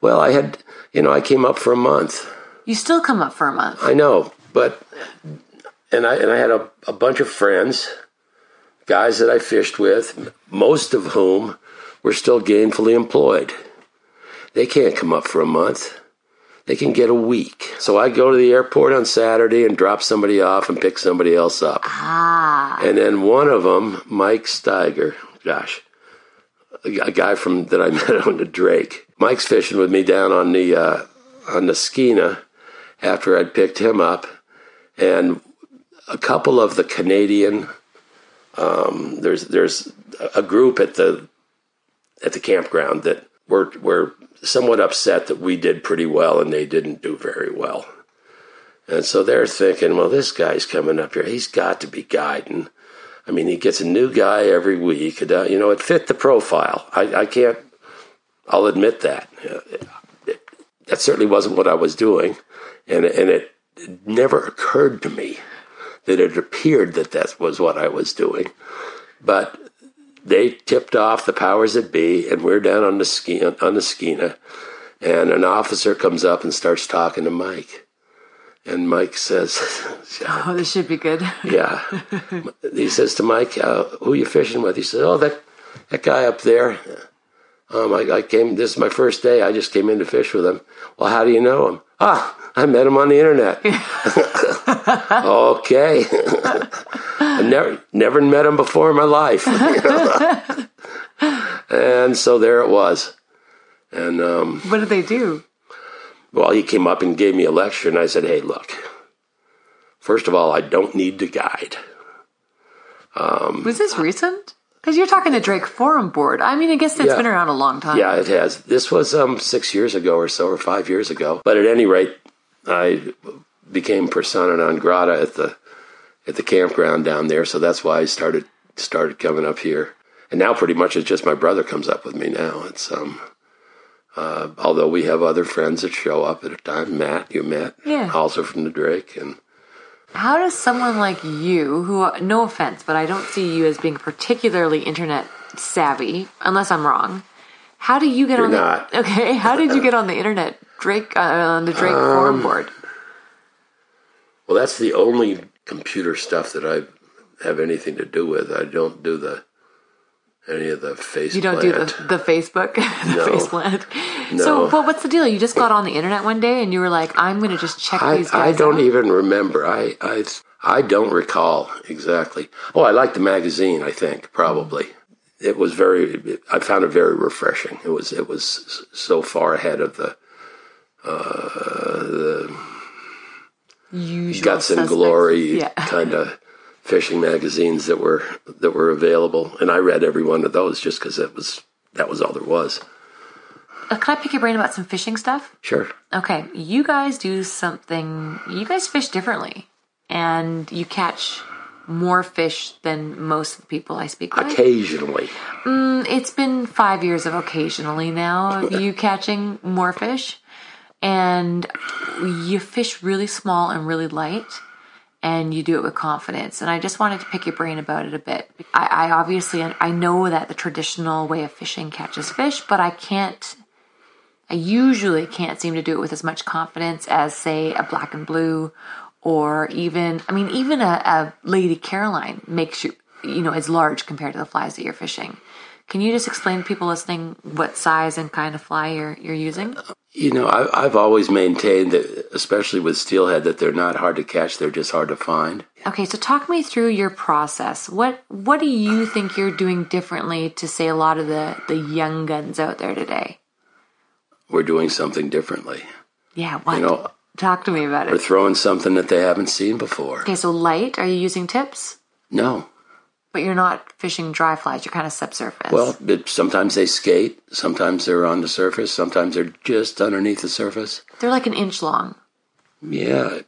Well, I had you know I came up for a month. You still come up for a month. I know, but and I and I had a, a bunch of friends, guys that I fished with, most of whom were still gainfully employed. They can't come up for a month. They can get a week. So I go to the airport on Saturday and drop somebody off and pick somebody else up. Ah. And then one of them, Mike Steiger, gosh, a guy from that I met on the Drake. Mike's fishing with me down on the uh, on the Skeena after I'd picked him up, and a couple of the Canadian. Um, there's there's a group at the at the campground that were were somewhat upset that we did pretty well and they didn't do very well. And so they're thinking, well, this guy's coming up here. He's got to be guiding. I mean, he gets a new guy every week. Uh, you know, it fit the profile. I, I can't, I'll admit that. It, it, that certainly wasn't what I was doing. And, and it never occurred to me that it appeared that that was what I was doing. But they tipped off the powers that be, and we're down on the Skeena, on the Skeena, and an officer comes up and starts talking to Mike, and Mike says, "Oh, this should be good." yeah, he says to Mike, uh, "Who you fishing with?" He says, "Oh, that that guy up there." Um, I, I came. This is my first day. I just came in to fish with him. Well, how do you know him? Ah, I met him on the internet. okay. I never never met him before in my life. and so there it was. And um, what did they do? Well, he came up and gave me a lecture, and I said, "Hey, look. First of all, I don't need to guide." Um, was this recent? Because you're talking the Drake Forum Board. I mean, I guess it's yeah. been around a long time. Yeah, it has. This was um, six years ago or so, or five years ago. But at any rate, I became persona non grata at the at the campground down there, so that's why I started started coming up here. And now, pretty much, it's just my brother comes up with me now. It's um, uh, although we have other friends that show up at a time. Matt, you met, yeah, also from the Drake, and how does someone like you, who, no offense, but I don't see you as being particularly internet savvy, unless I'm wrong. How do you get You're on not. the okay? How did you get on the internet, Drake, uh, on the Drake um, forum board? Well, that's the only computer stuff that I have anything to do with. I don't do the any of the face. You don't plant. do the, the Facebook, the no. face plant. No. So, but what's the deal? You just got on the internet one day and you were like, "I'm going to just check I, these guys." I don't out. even remember. I I I don't recall exactly. Oh, I liked the magazine. I think probably it was very. I found it very refreshing. It was it was so far ahead of the uh, the Usual guts and glory Yeah. kind of fishing magazines that were that were available, and I read every one of those just because it was that was all there was. Uh, can I pick your brain about some fishing stuff? Sure. Okay, you guys do something. You guys fish differently, and you catch more fish than most of the people I speak with. Occasionally, Mm, it's been five years of occasionally now of you catching more fish, and you fish really small and really light, and you do it with confidence. And I just wanted to pick your brain about it a bit. I, I obviously I know that the traditional way of fishing catches fish, but I can't. I usually can't seem to do it with as much confidence as, say, a black and blue, or even I mean, even a, a Lady Caroline makes you you know is large compared to the flies that you're fishing. Can you just explain to people listening what size and kind of fly you're you're using? you know, I, I've always maintained that, especially with steelhead, that they're not hard to catch; they're just hard to find. Okay, so talk me through your process. What what do you think you're doing differently to say a lot of the the young guns out there today? We're doing something differently. Yeah, what? You know, talk to me about it. we're throwing something that they haven't seen before. Okay, so light. Are you using tips? No, But you're not fishing dry flies. You're kind of subsurface. well, it, sometimes they skate, sometimes they're on the surface, sometimes they're just underneath the surface. they're like an inch long. Yeah,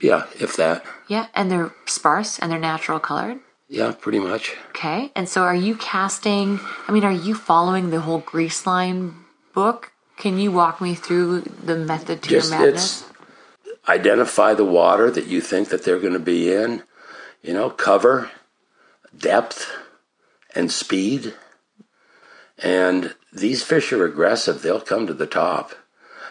yeah, if that. Yeah, and they're sparse and they're natural colored. Yeah, pretty much. Okay, and so are you casting? I mean, are you following the whole grease line book? Can you walk me through the method to Just your madness? identify the water that you think that they're going to be in, you know, cover, depth, and speed. And these fish are aggressive. They'll come to the top.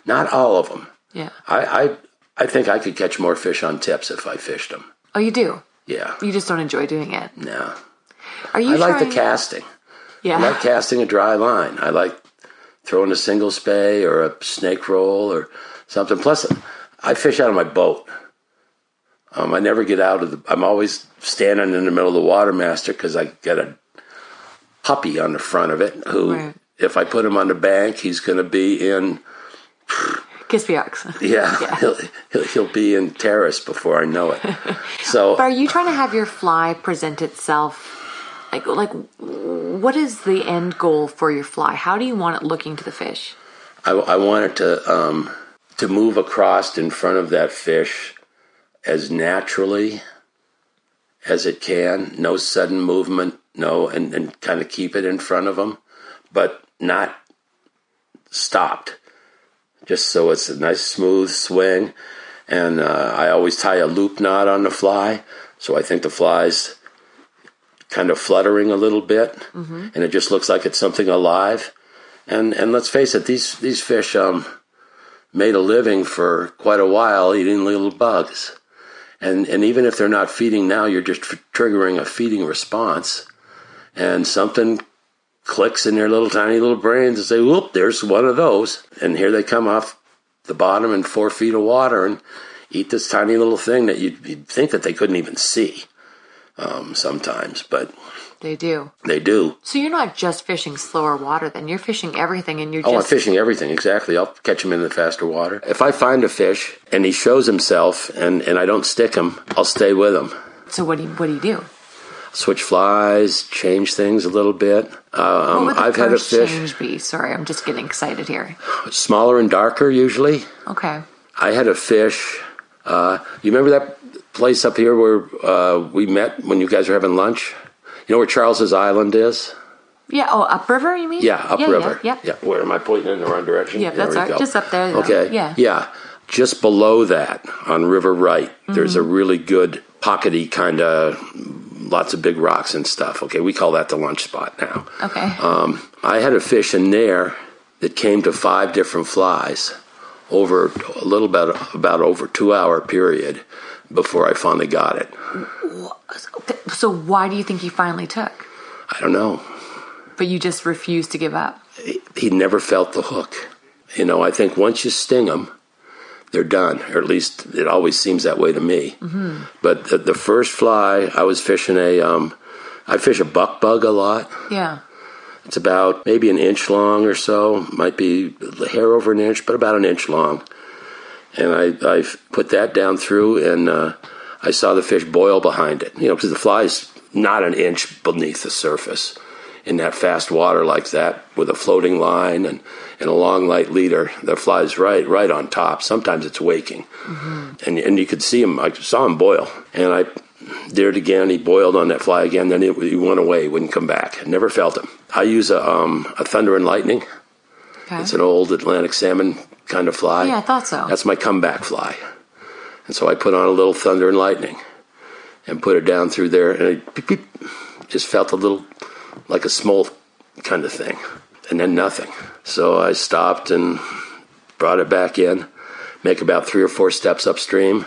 Not all of them. Yeah. I, I, I think I could catch more fish on tips if I fished them. Oh, you do. Yeah. You just don't enjoy doing it. No. Are you? I like the casting. Yeah. I like casting a dry line. I like throwing a single spey or a snake roll or something. Plus, I fish out of my boat. Um, I never get out of the. I'm always standing in the middle of the watermaster because I got a puppy on the front of it. Who, Right. if I put him on the bank, he's going to be in. Kispiox. Yeah, Yeah. He'll, he'll he'll be in terrace before I know it. So But are you trying to have your fly present itself? Like, like, what is the end goal for your fly? How do you want it looking to the fish? I, I want it to um, to move across in front of that fish as naturally as it can. No sudden movement. No, and, and kind of keep it in front of them, but not stopped. Just so it's a nice smooth swing. And uh, I always tie a loop knot on the fly, so I think the fly's kind of fluttering a little bit, and it just looks like it's something alive. And and let's face it, these these fish um, made a living for quite a while eating little bugs. And and even if they're not feeding now, you're just tr- triggering a feeding response, and something clicks in their little tiny little brains and say, "Whoop, there's one of those." And here they come off the bottom in four feet of water and eat this tiny little thing that you'd, you'd think that they couldn't even see um, sometimes, but They do. they do. So you're not just fishing slower water, then you're fishing everything, and you're Oh, I'm fishing everything, exactly. I'll catch him in the faster water. If I find a fish and he shows himself and, and I don't stick him, I'll stay with him. So what do you what do you do? Switch flies, change things a little bit. what Um, would the I've had a fish change be? Sorry, I'm just getting excited here. smaller and darker usually. Okay. I had a fish. Uh, you remember that place up here where uh, we met when you guys were having lunch? You know where Charles's Island is? Yeah. Oh, upriver, you mean? Yeah, upriver. Yeah. yeah. Where am I pointing in the wrong direction? Yeah, There that's we right. go. Just up there, though. Okay. Yeah. Yeah. Just below that on River Right, there's Mm-hmm. a really good pockety kind of lots of big rocks and stuff. Okay, we call that the lunch spot now. Okay. Um, I had a fish in there that came to five different flies over a little bit about over two hour period before I finally got it. so why do you think he finally took? I don't know. But you just refused to give up. he never felt the hook. You know, I think once you sting them, they're done, or at least it always seems that way to me. But the, the first fly, I was fishing a, um, I fish a buck bug a lot. Yeah. It's about maybe an inch long or so, might be a hair over an inch, but about an inch long. And I, I put that down through, and uh, I saw the fish boil behind it. You know, because the fly's not an inch beneath the surface in that fast water like that with a floating line and, and a long light leader. The fly's right right on top. Sometimes it's waking, and and you could see him. I saw him boil, and I did it again. He boiled on that fly again. Then he, he went away. Wouldn't come back. Never felt him. I use a um, a thunder and lightning. Okay. It's an old Atlantic salmon kind of fly. Yeah, I thought so. That's my comeback fly. And so I put on a little thunder and lightning and put it down through there, and it beep, beep, just felt a little like a smolt kind of thing, and then nothing. So I stopped and brought it back in, make about three or four steps upstream,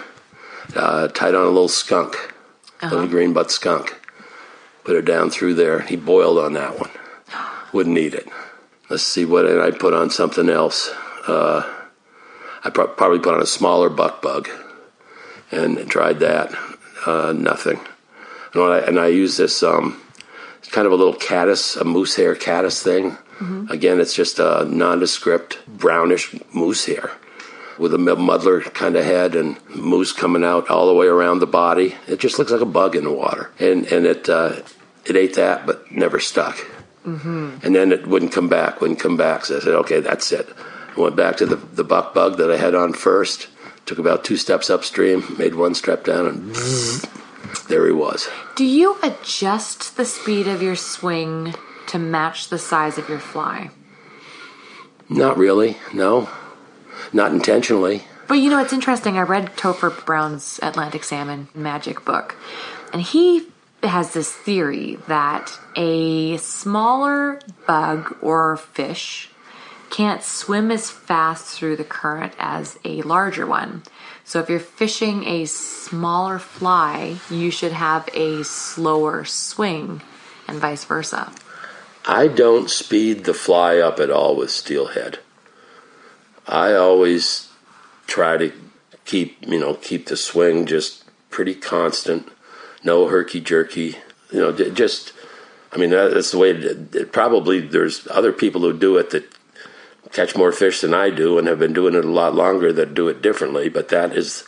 uh, tied on a little skunk, little green butt skunk, put it down through there. He boiled on that one, wouldn't eat it. Let's see what and I put on something else. Uh, I pro- probably put on a smaller buck bug and tried that. Uh, nothing. And I, and I use this um, it's kind of a little caddis, a moose hair caddis thing. Again, it's just a nondescript brownish moose hair with a muddler kind of head and moose coming out all the way around the body. It just looks like a bug in the water, and and it uh, it ate that, but never stuck. And then it wouldn't come back, wouldn't come back. So I said, okay, that's it. I went back to the, the buck bug that I had on first, took about two steps upstream, made one step down, and there he was. Do you adjust the speed of your swing to match the size of your fly? Not really, no. Not intentionally. But you know, it's interesting. I read Topher Browne's Atlantic Salmon Magic book, and he has this theory that a smaller bug or fish can't swim as fast through the current as a larger one. So if you're fishing a smaller fly, you should have a slower swing, and vice versa. I don't speed the fly up at all with steelhead. I always try to keep you know keep the swing just pretty constant, no herky jerky. You know, just I mean that's the way. It, it, probably there's other people who do it that catch more fish than I do and have been doing it a lot longer that do it differently. But that is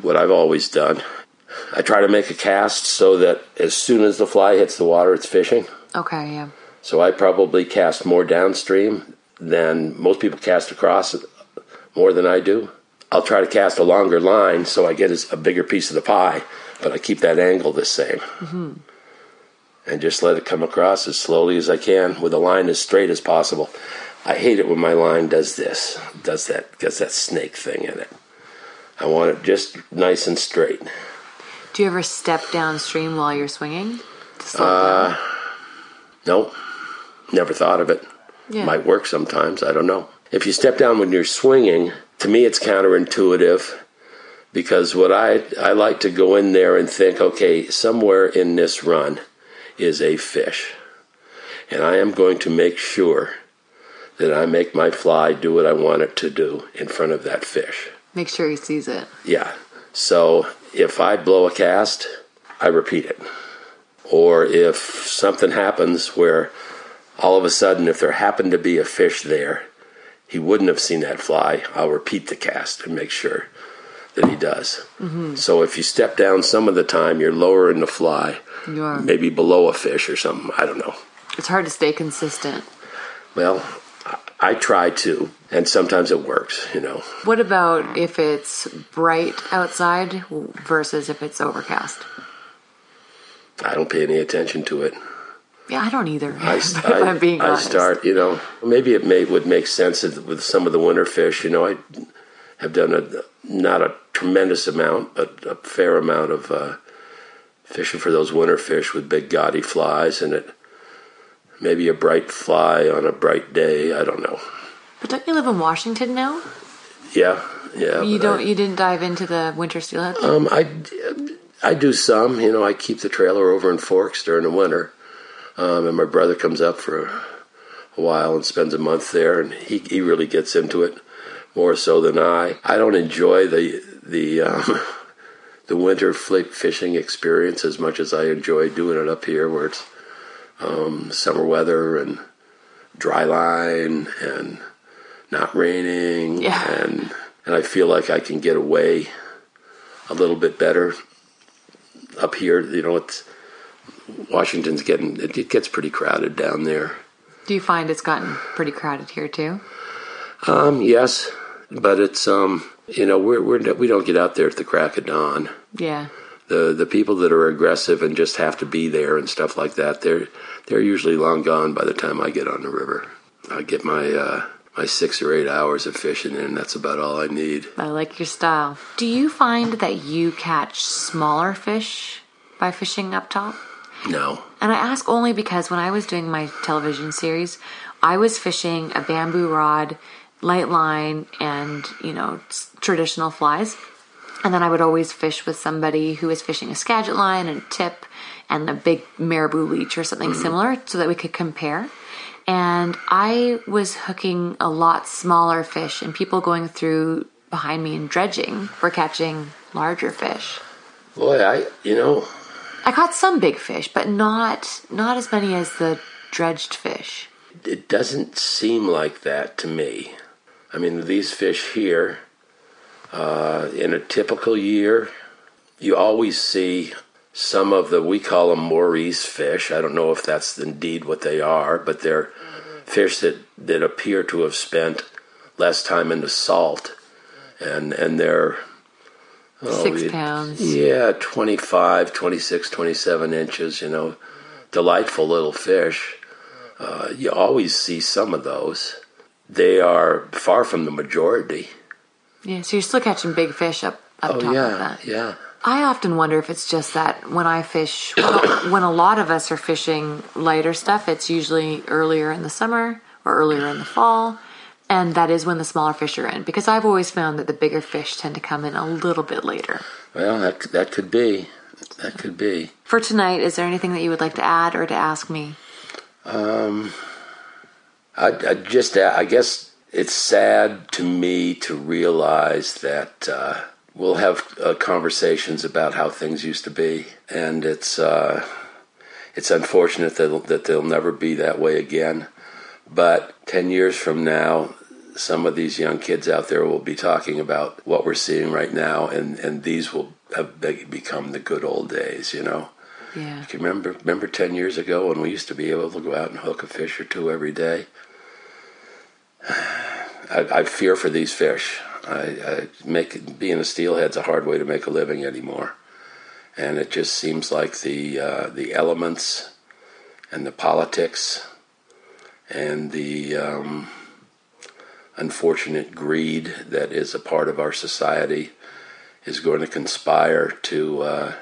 what I've always done. I try to make a cast so that as soon as the fly hits the water, it's fishing. Okay, yeah. So I probably cast more downstream than most people cast across more than I do. I'll try to cast a longer line so I get a bigger piece of the pie, but I keep that angle the same. Mm-hmm. And just let it come across as slowly as I can with a line as straight as possible. I hate it when my line does this, does that, gets that snake thing in it. I want it just nice and straight. Do you ever step downstream while you're swinging? Slow? Uh, nope, never thought of it. Yeah. Might work sometimes, I don't know. If you step down when you're swinging, to me it's counterintuitive because what I I like to go in there and think, okay, somewhere in this run is a fish. And I am going to make sure that I make my fly do what I want it to do in front of that fish. Make sure he sees it. Yeah. So if I blow a cast, I repeat it. Or if something happens where all of a sudden, if there happened to be a fish there, he wouldn't have seen that fly, I'll repeat the cast and make sure that he does. So if you step down some of the time, you're lowering the fly, You are. maybe below a fish or something. I don't know. It's hard to stay consistent. Well, I- try to, and sometimes it works, you know. What about if it's bright outside versus if it's overcast? I don't pay any attention to it. Yeah, I don't either. I, I, I'm being I honest. start, you know, maybe it may would make sense with some of the winter fish. You know, I have done a not a tremendous amount, but a fair amount of uh, fishing for those winter fish with big gaudy flies, and it maybe a bright fly on a bright day. I don't know. But don't you live in Washington now? Yeah, yeah. You don't. I- you didn't dive into the winter steelhead. Um, I, I do some. You know, I keep the trailer over in Forks during the winter, um, and my brother comes up for a, a while and spends a month there, and he he really gets into it more so than I. I don't enjoy the the um, the winter fishing experience as much as I enjoy doing it up here, where it's um, summer weather and dry line and not raining, Yeah. and and I feel like I can get away a little bit better up here. You know, it's Washington's getting it, it gets pretty crowded down there. Do you find it's gotten pretty crowded here too? Um, yes, but it's um, you know, we're we're we don't get out there at the crack of dawn. Yeah. The the people that are aggressive and just have to be there and stuff like that, they're they're usually long gone by the time I get on the river. I get my uh, my six or eight hours of fishing in. That's about all I need. I like your style. Do you find that you catch smaller fish by fishing up top? No, And I ask only because when I was doing my television series, I was fishing a bamboo rod, light line, and, you know, traditional flies. And then I would always fish with somebody who was fishing a skagit line and a tip and a big marabou leech or something mm-hmm. similar so that we could compare. And I was hooking a lot smaller fish, and people going through behind me and dredging were catching larger fish. boy, I you know I caught some big fish, but not not as many as the dredged fish. it doesn't seem like that to me. I mean, these fish here, uh, in a typical year, you always see some of the, we call them Morice fish. I don't know if that's indeed what they are, but they're fish that, that appear to have spent less time in the salt. And, and they're, Six it- pounds. yeah, 25, 26, 27 inches, you know, delightful little fish. Uh, you always see some of those. They are far from the majority. Yeah, so you're still catching big fish up, up Oh top of yeah, that. yeah. I often wonder if it's just that when I fish, when, when a lot of us are fishing lighter stuff, it's usually earlier in the summer or earlier in the fall. And that is when the smaller fish are in. Because I've always found that the bigger fish tend to come in a little bit later. Well, that that could be, that could be. For tonight, is there anything that you would like to add or to ask me? Um, I, I just, I guess it's sad to me to realize that uh, we'll have uh, conversations about how things used to be, and it's uh, it's unfortunate that that they'll never be that way again. But ten years from now, some of these young kids out there will be talking about what we're seeing right now, and and these will have become the good old days, you know. Yeah. Can you remember remember ten years ago when we used to be able to go out and hook a fish or two every day? I, I fear for these fish. I, I make being a steelhead's a hard way to make a living anymore, and it just seems like the uh, the elements and the politics and the um, unfortunate greed that is a part of our society is going to conspire to uh,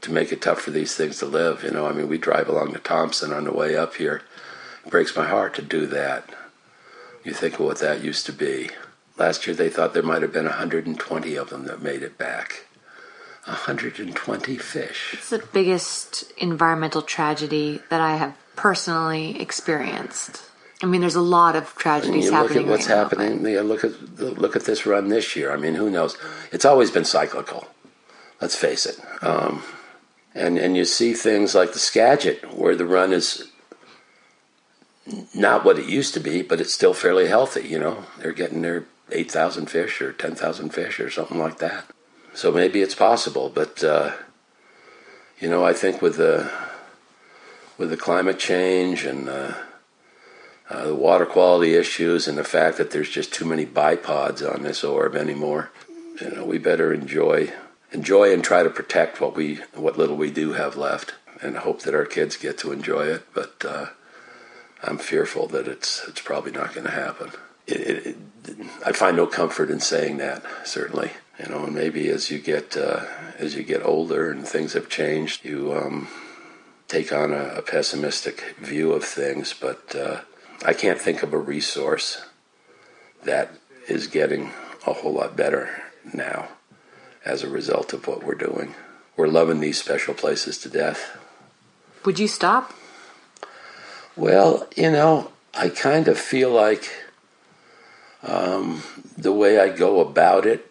to make it tough for these things to live. You know, I mean, we drive along the Thompson on the way up here. It breaks my heart to do that. You think of what that used to be. Last year, they thought there might have been 120 of them that made it back. 120 fish. It's the biggest environmental tragedy that I have personally experienced. I mean, there's a lot of tragedies you look happening. at what's right now, happening. Yeah, look at look at this run this year. I mean, who knows? It's always been cyclical. Let's face it. Um, and and you see things like the Skagit, where the run is not what it used to be, but it's still fairly healthy. You know, they're getting their eight thousand fish or ten thousand fish or something like that. So maybe it's possible, but uh, you know, I think with the with the climate change and uh, uh, the water quality issues and the fact that there's just too many bipods on this orb anymore. You know, we better enjoy enjoy and try to protect what we what little we do have left, and hope that our kids get to enjoy it. But uh, I'm fearful that it's it's probably not going to happen. It, it, it, I find no comfort in saying that. Certainly, you know, and maybe as you get uh, as you get older and things have changed, you um, take on a, a pessimistic view of things. But uh, I can't think of a resource that is getting a whole lot better now as a result of what we're doing. We're loving these special places to death. Would you stop? Well, you know, I kind of feel like um, the way I go about it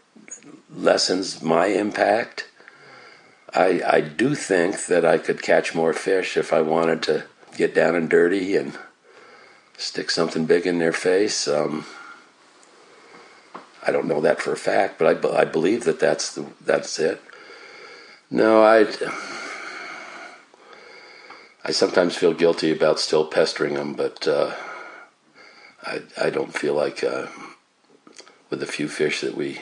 lessens my impact. I, I do think that I could catch more fish if I wanted to get down and dirty and stick something big in their face. Um, I don't know that for a fact, but I, I believe that that's the, that's it. No, I I sometimes feel guilty about still pestering them, but uh, I I don't feel like uh, with the few fish that we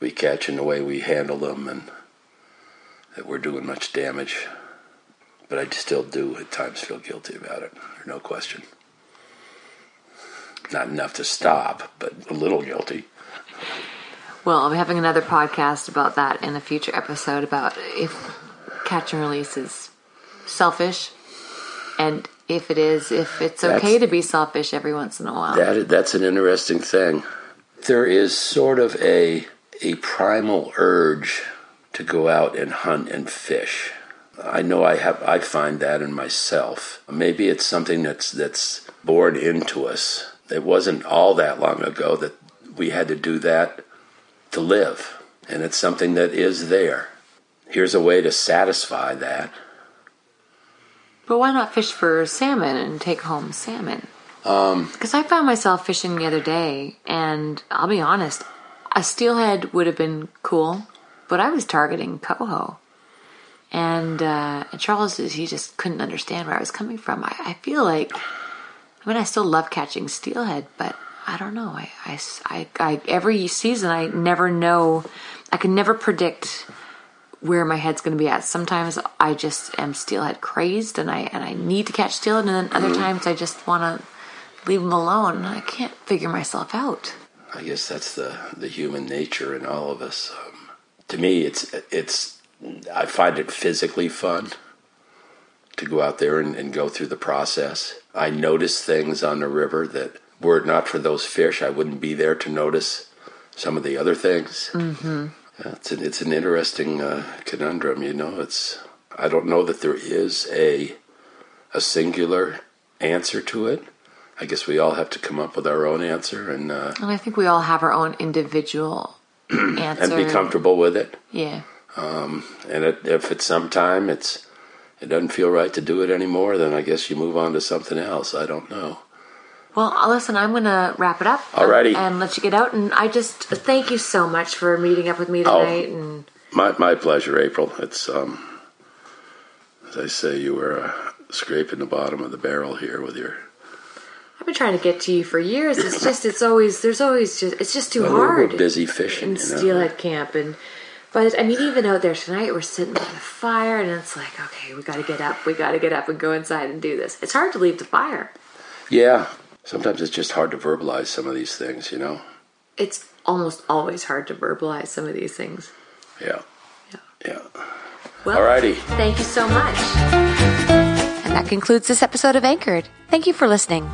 we catch and the way we handle them and that we're doing much damage. But I still do at times feel guilty about it. No question. Not enough to stop, but a little guilty. Well, I'll be having another podcast about that in a future episode about if catch and release is selfish, and if it is, if it's okay That's- to be selfish every once in a while. That that's an interesting thing. There is sort of a a primal urge to go out and hunt and fish. I know I have I find that in myself. Maybe it's something that's that's born into us. It wasn't all that long ago that we had to do that to live, and it's something that is there. Here's a way to satisfy that. But why not fish for salmon and take home salmon? Because I found myself fishing the other day, and I'll be honest, a steelhead would have been cool, but I was targeting coho. And, uh, and Charles, he just couldn't understand where I was coming from. I, I feel like, I mean, I still love catching steelhead, but I don't know. I, I, I, I- every season, I never know, I can never predict where my head's going to be at. Sometimes I just am steelhead crazed and I and I need to catch steelhead, and then other times I just want to leave them alone. I can't figure myself out. I guess that's the the human nature in all of us. Um, to me, it's it's I find it physically fun to go out there and, and go through the process. I notice things on the river that were it not for those fish, I wouldn't be there to notice some of the other things. Mm-hmm. It's an, it's an interesting uh, conundrum, you know. It's I don't know that there is a a singular answer to it. I guess we all have to come up with our own answer and uh, And I think we all have our own individual answer. and be comfortable with it. Yeah. And it, if at some time it's it doesn't feel right to do it anymore, then I guess you move on to something else. I don't know. Well, listen, I'm going to wrap it up. Alrighty. And let you get out. And I just thank you so much for meeting up with me Oh. tonight. And My my pleasure, April. It's um, as I say, you were uh, scraping the bottom of the barrel here with your. I've been trying to get to you for years. It's just, it's always, there's always just, it's just too Well, hard. we're busy fishing, in you know. steelhead camp and but I mean even out there tonight we're sitting by the fire and it's like okay we got to get up we got to get up and go inside and do this it's hard to leave the fire Yeah, sometimes it's just hard to verbalize some of these things, you know. it's almost always hard to verbalize some of these things Yeah, Yeah. yeah. well Alrighty. thank you so much and that concludes this episode of anchored thank you for listening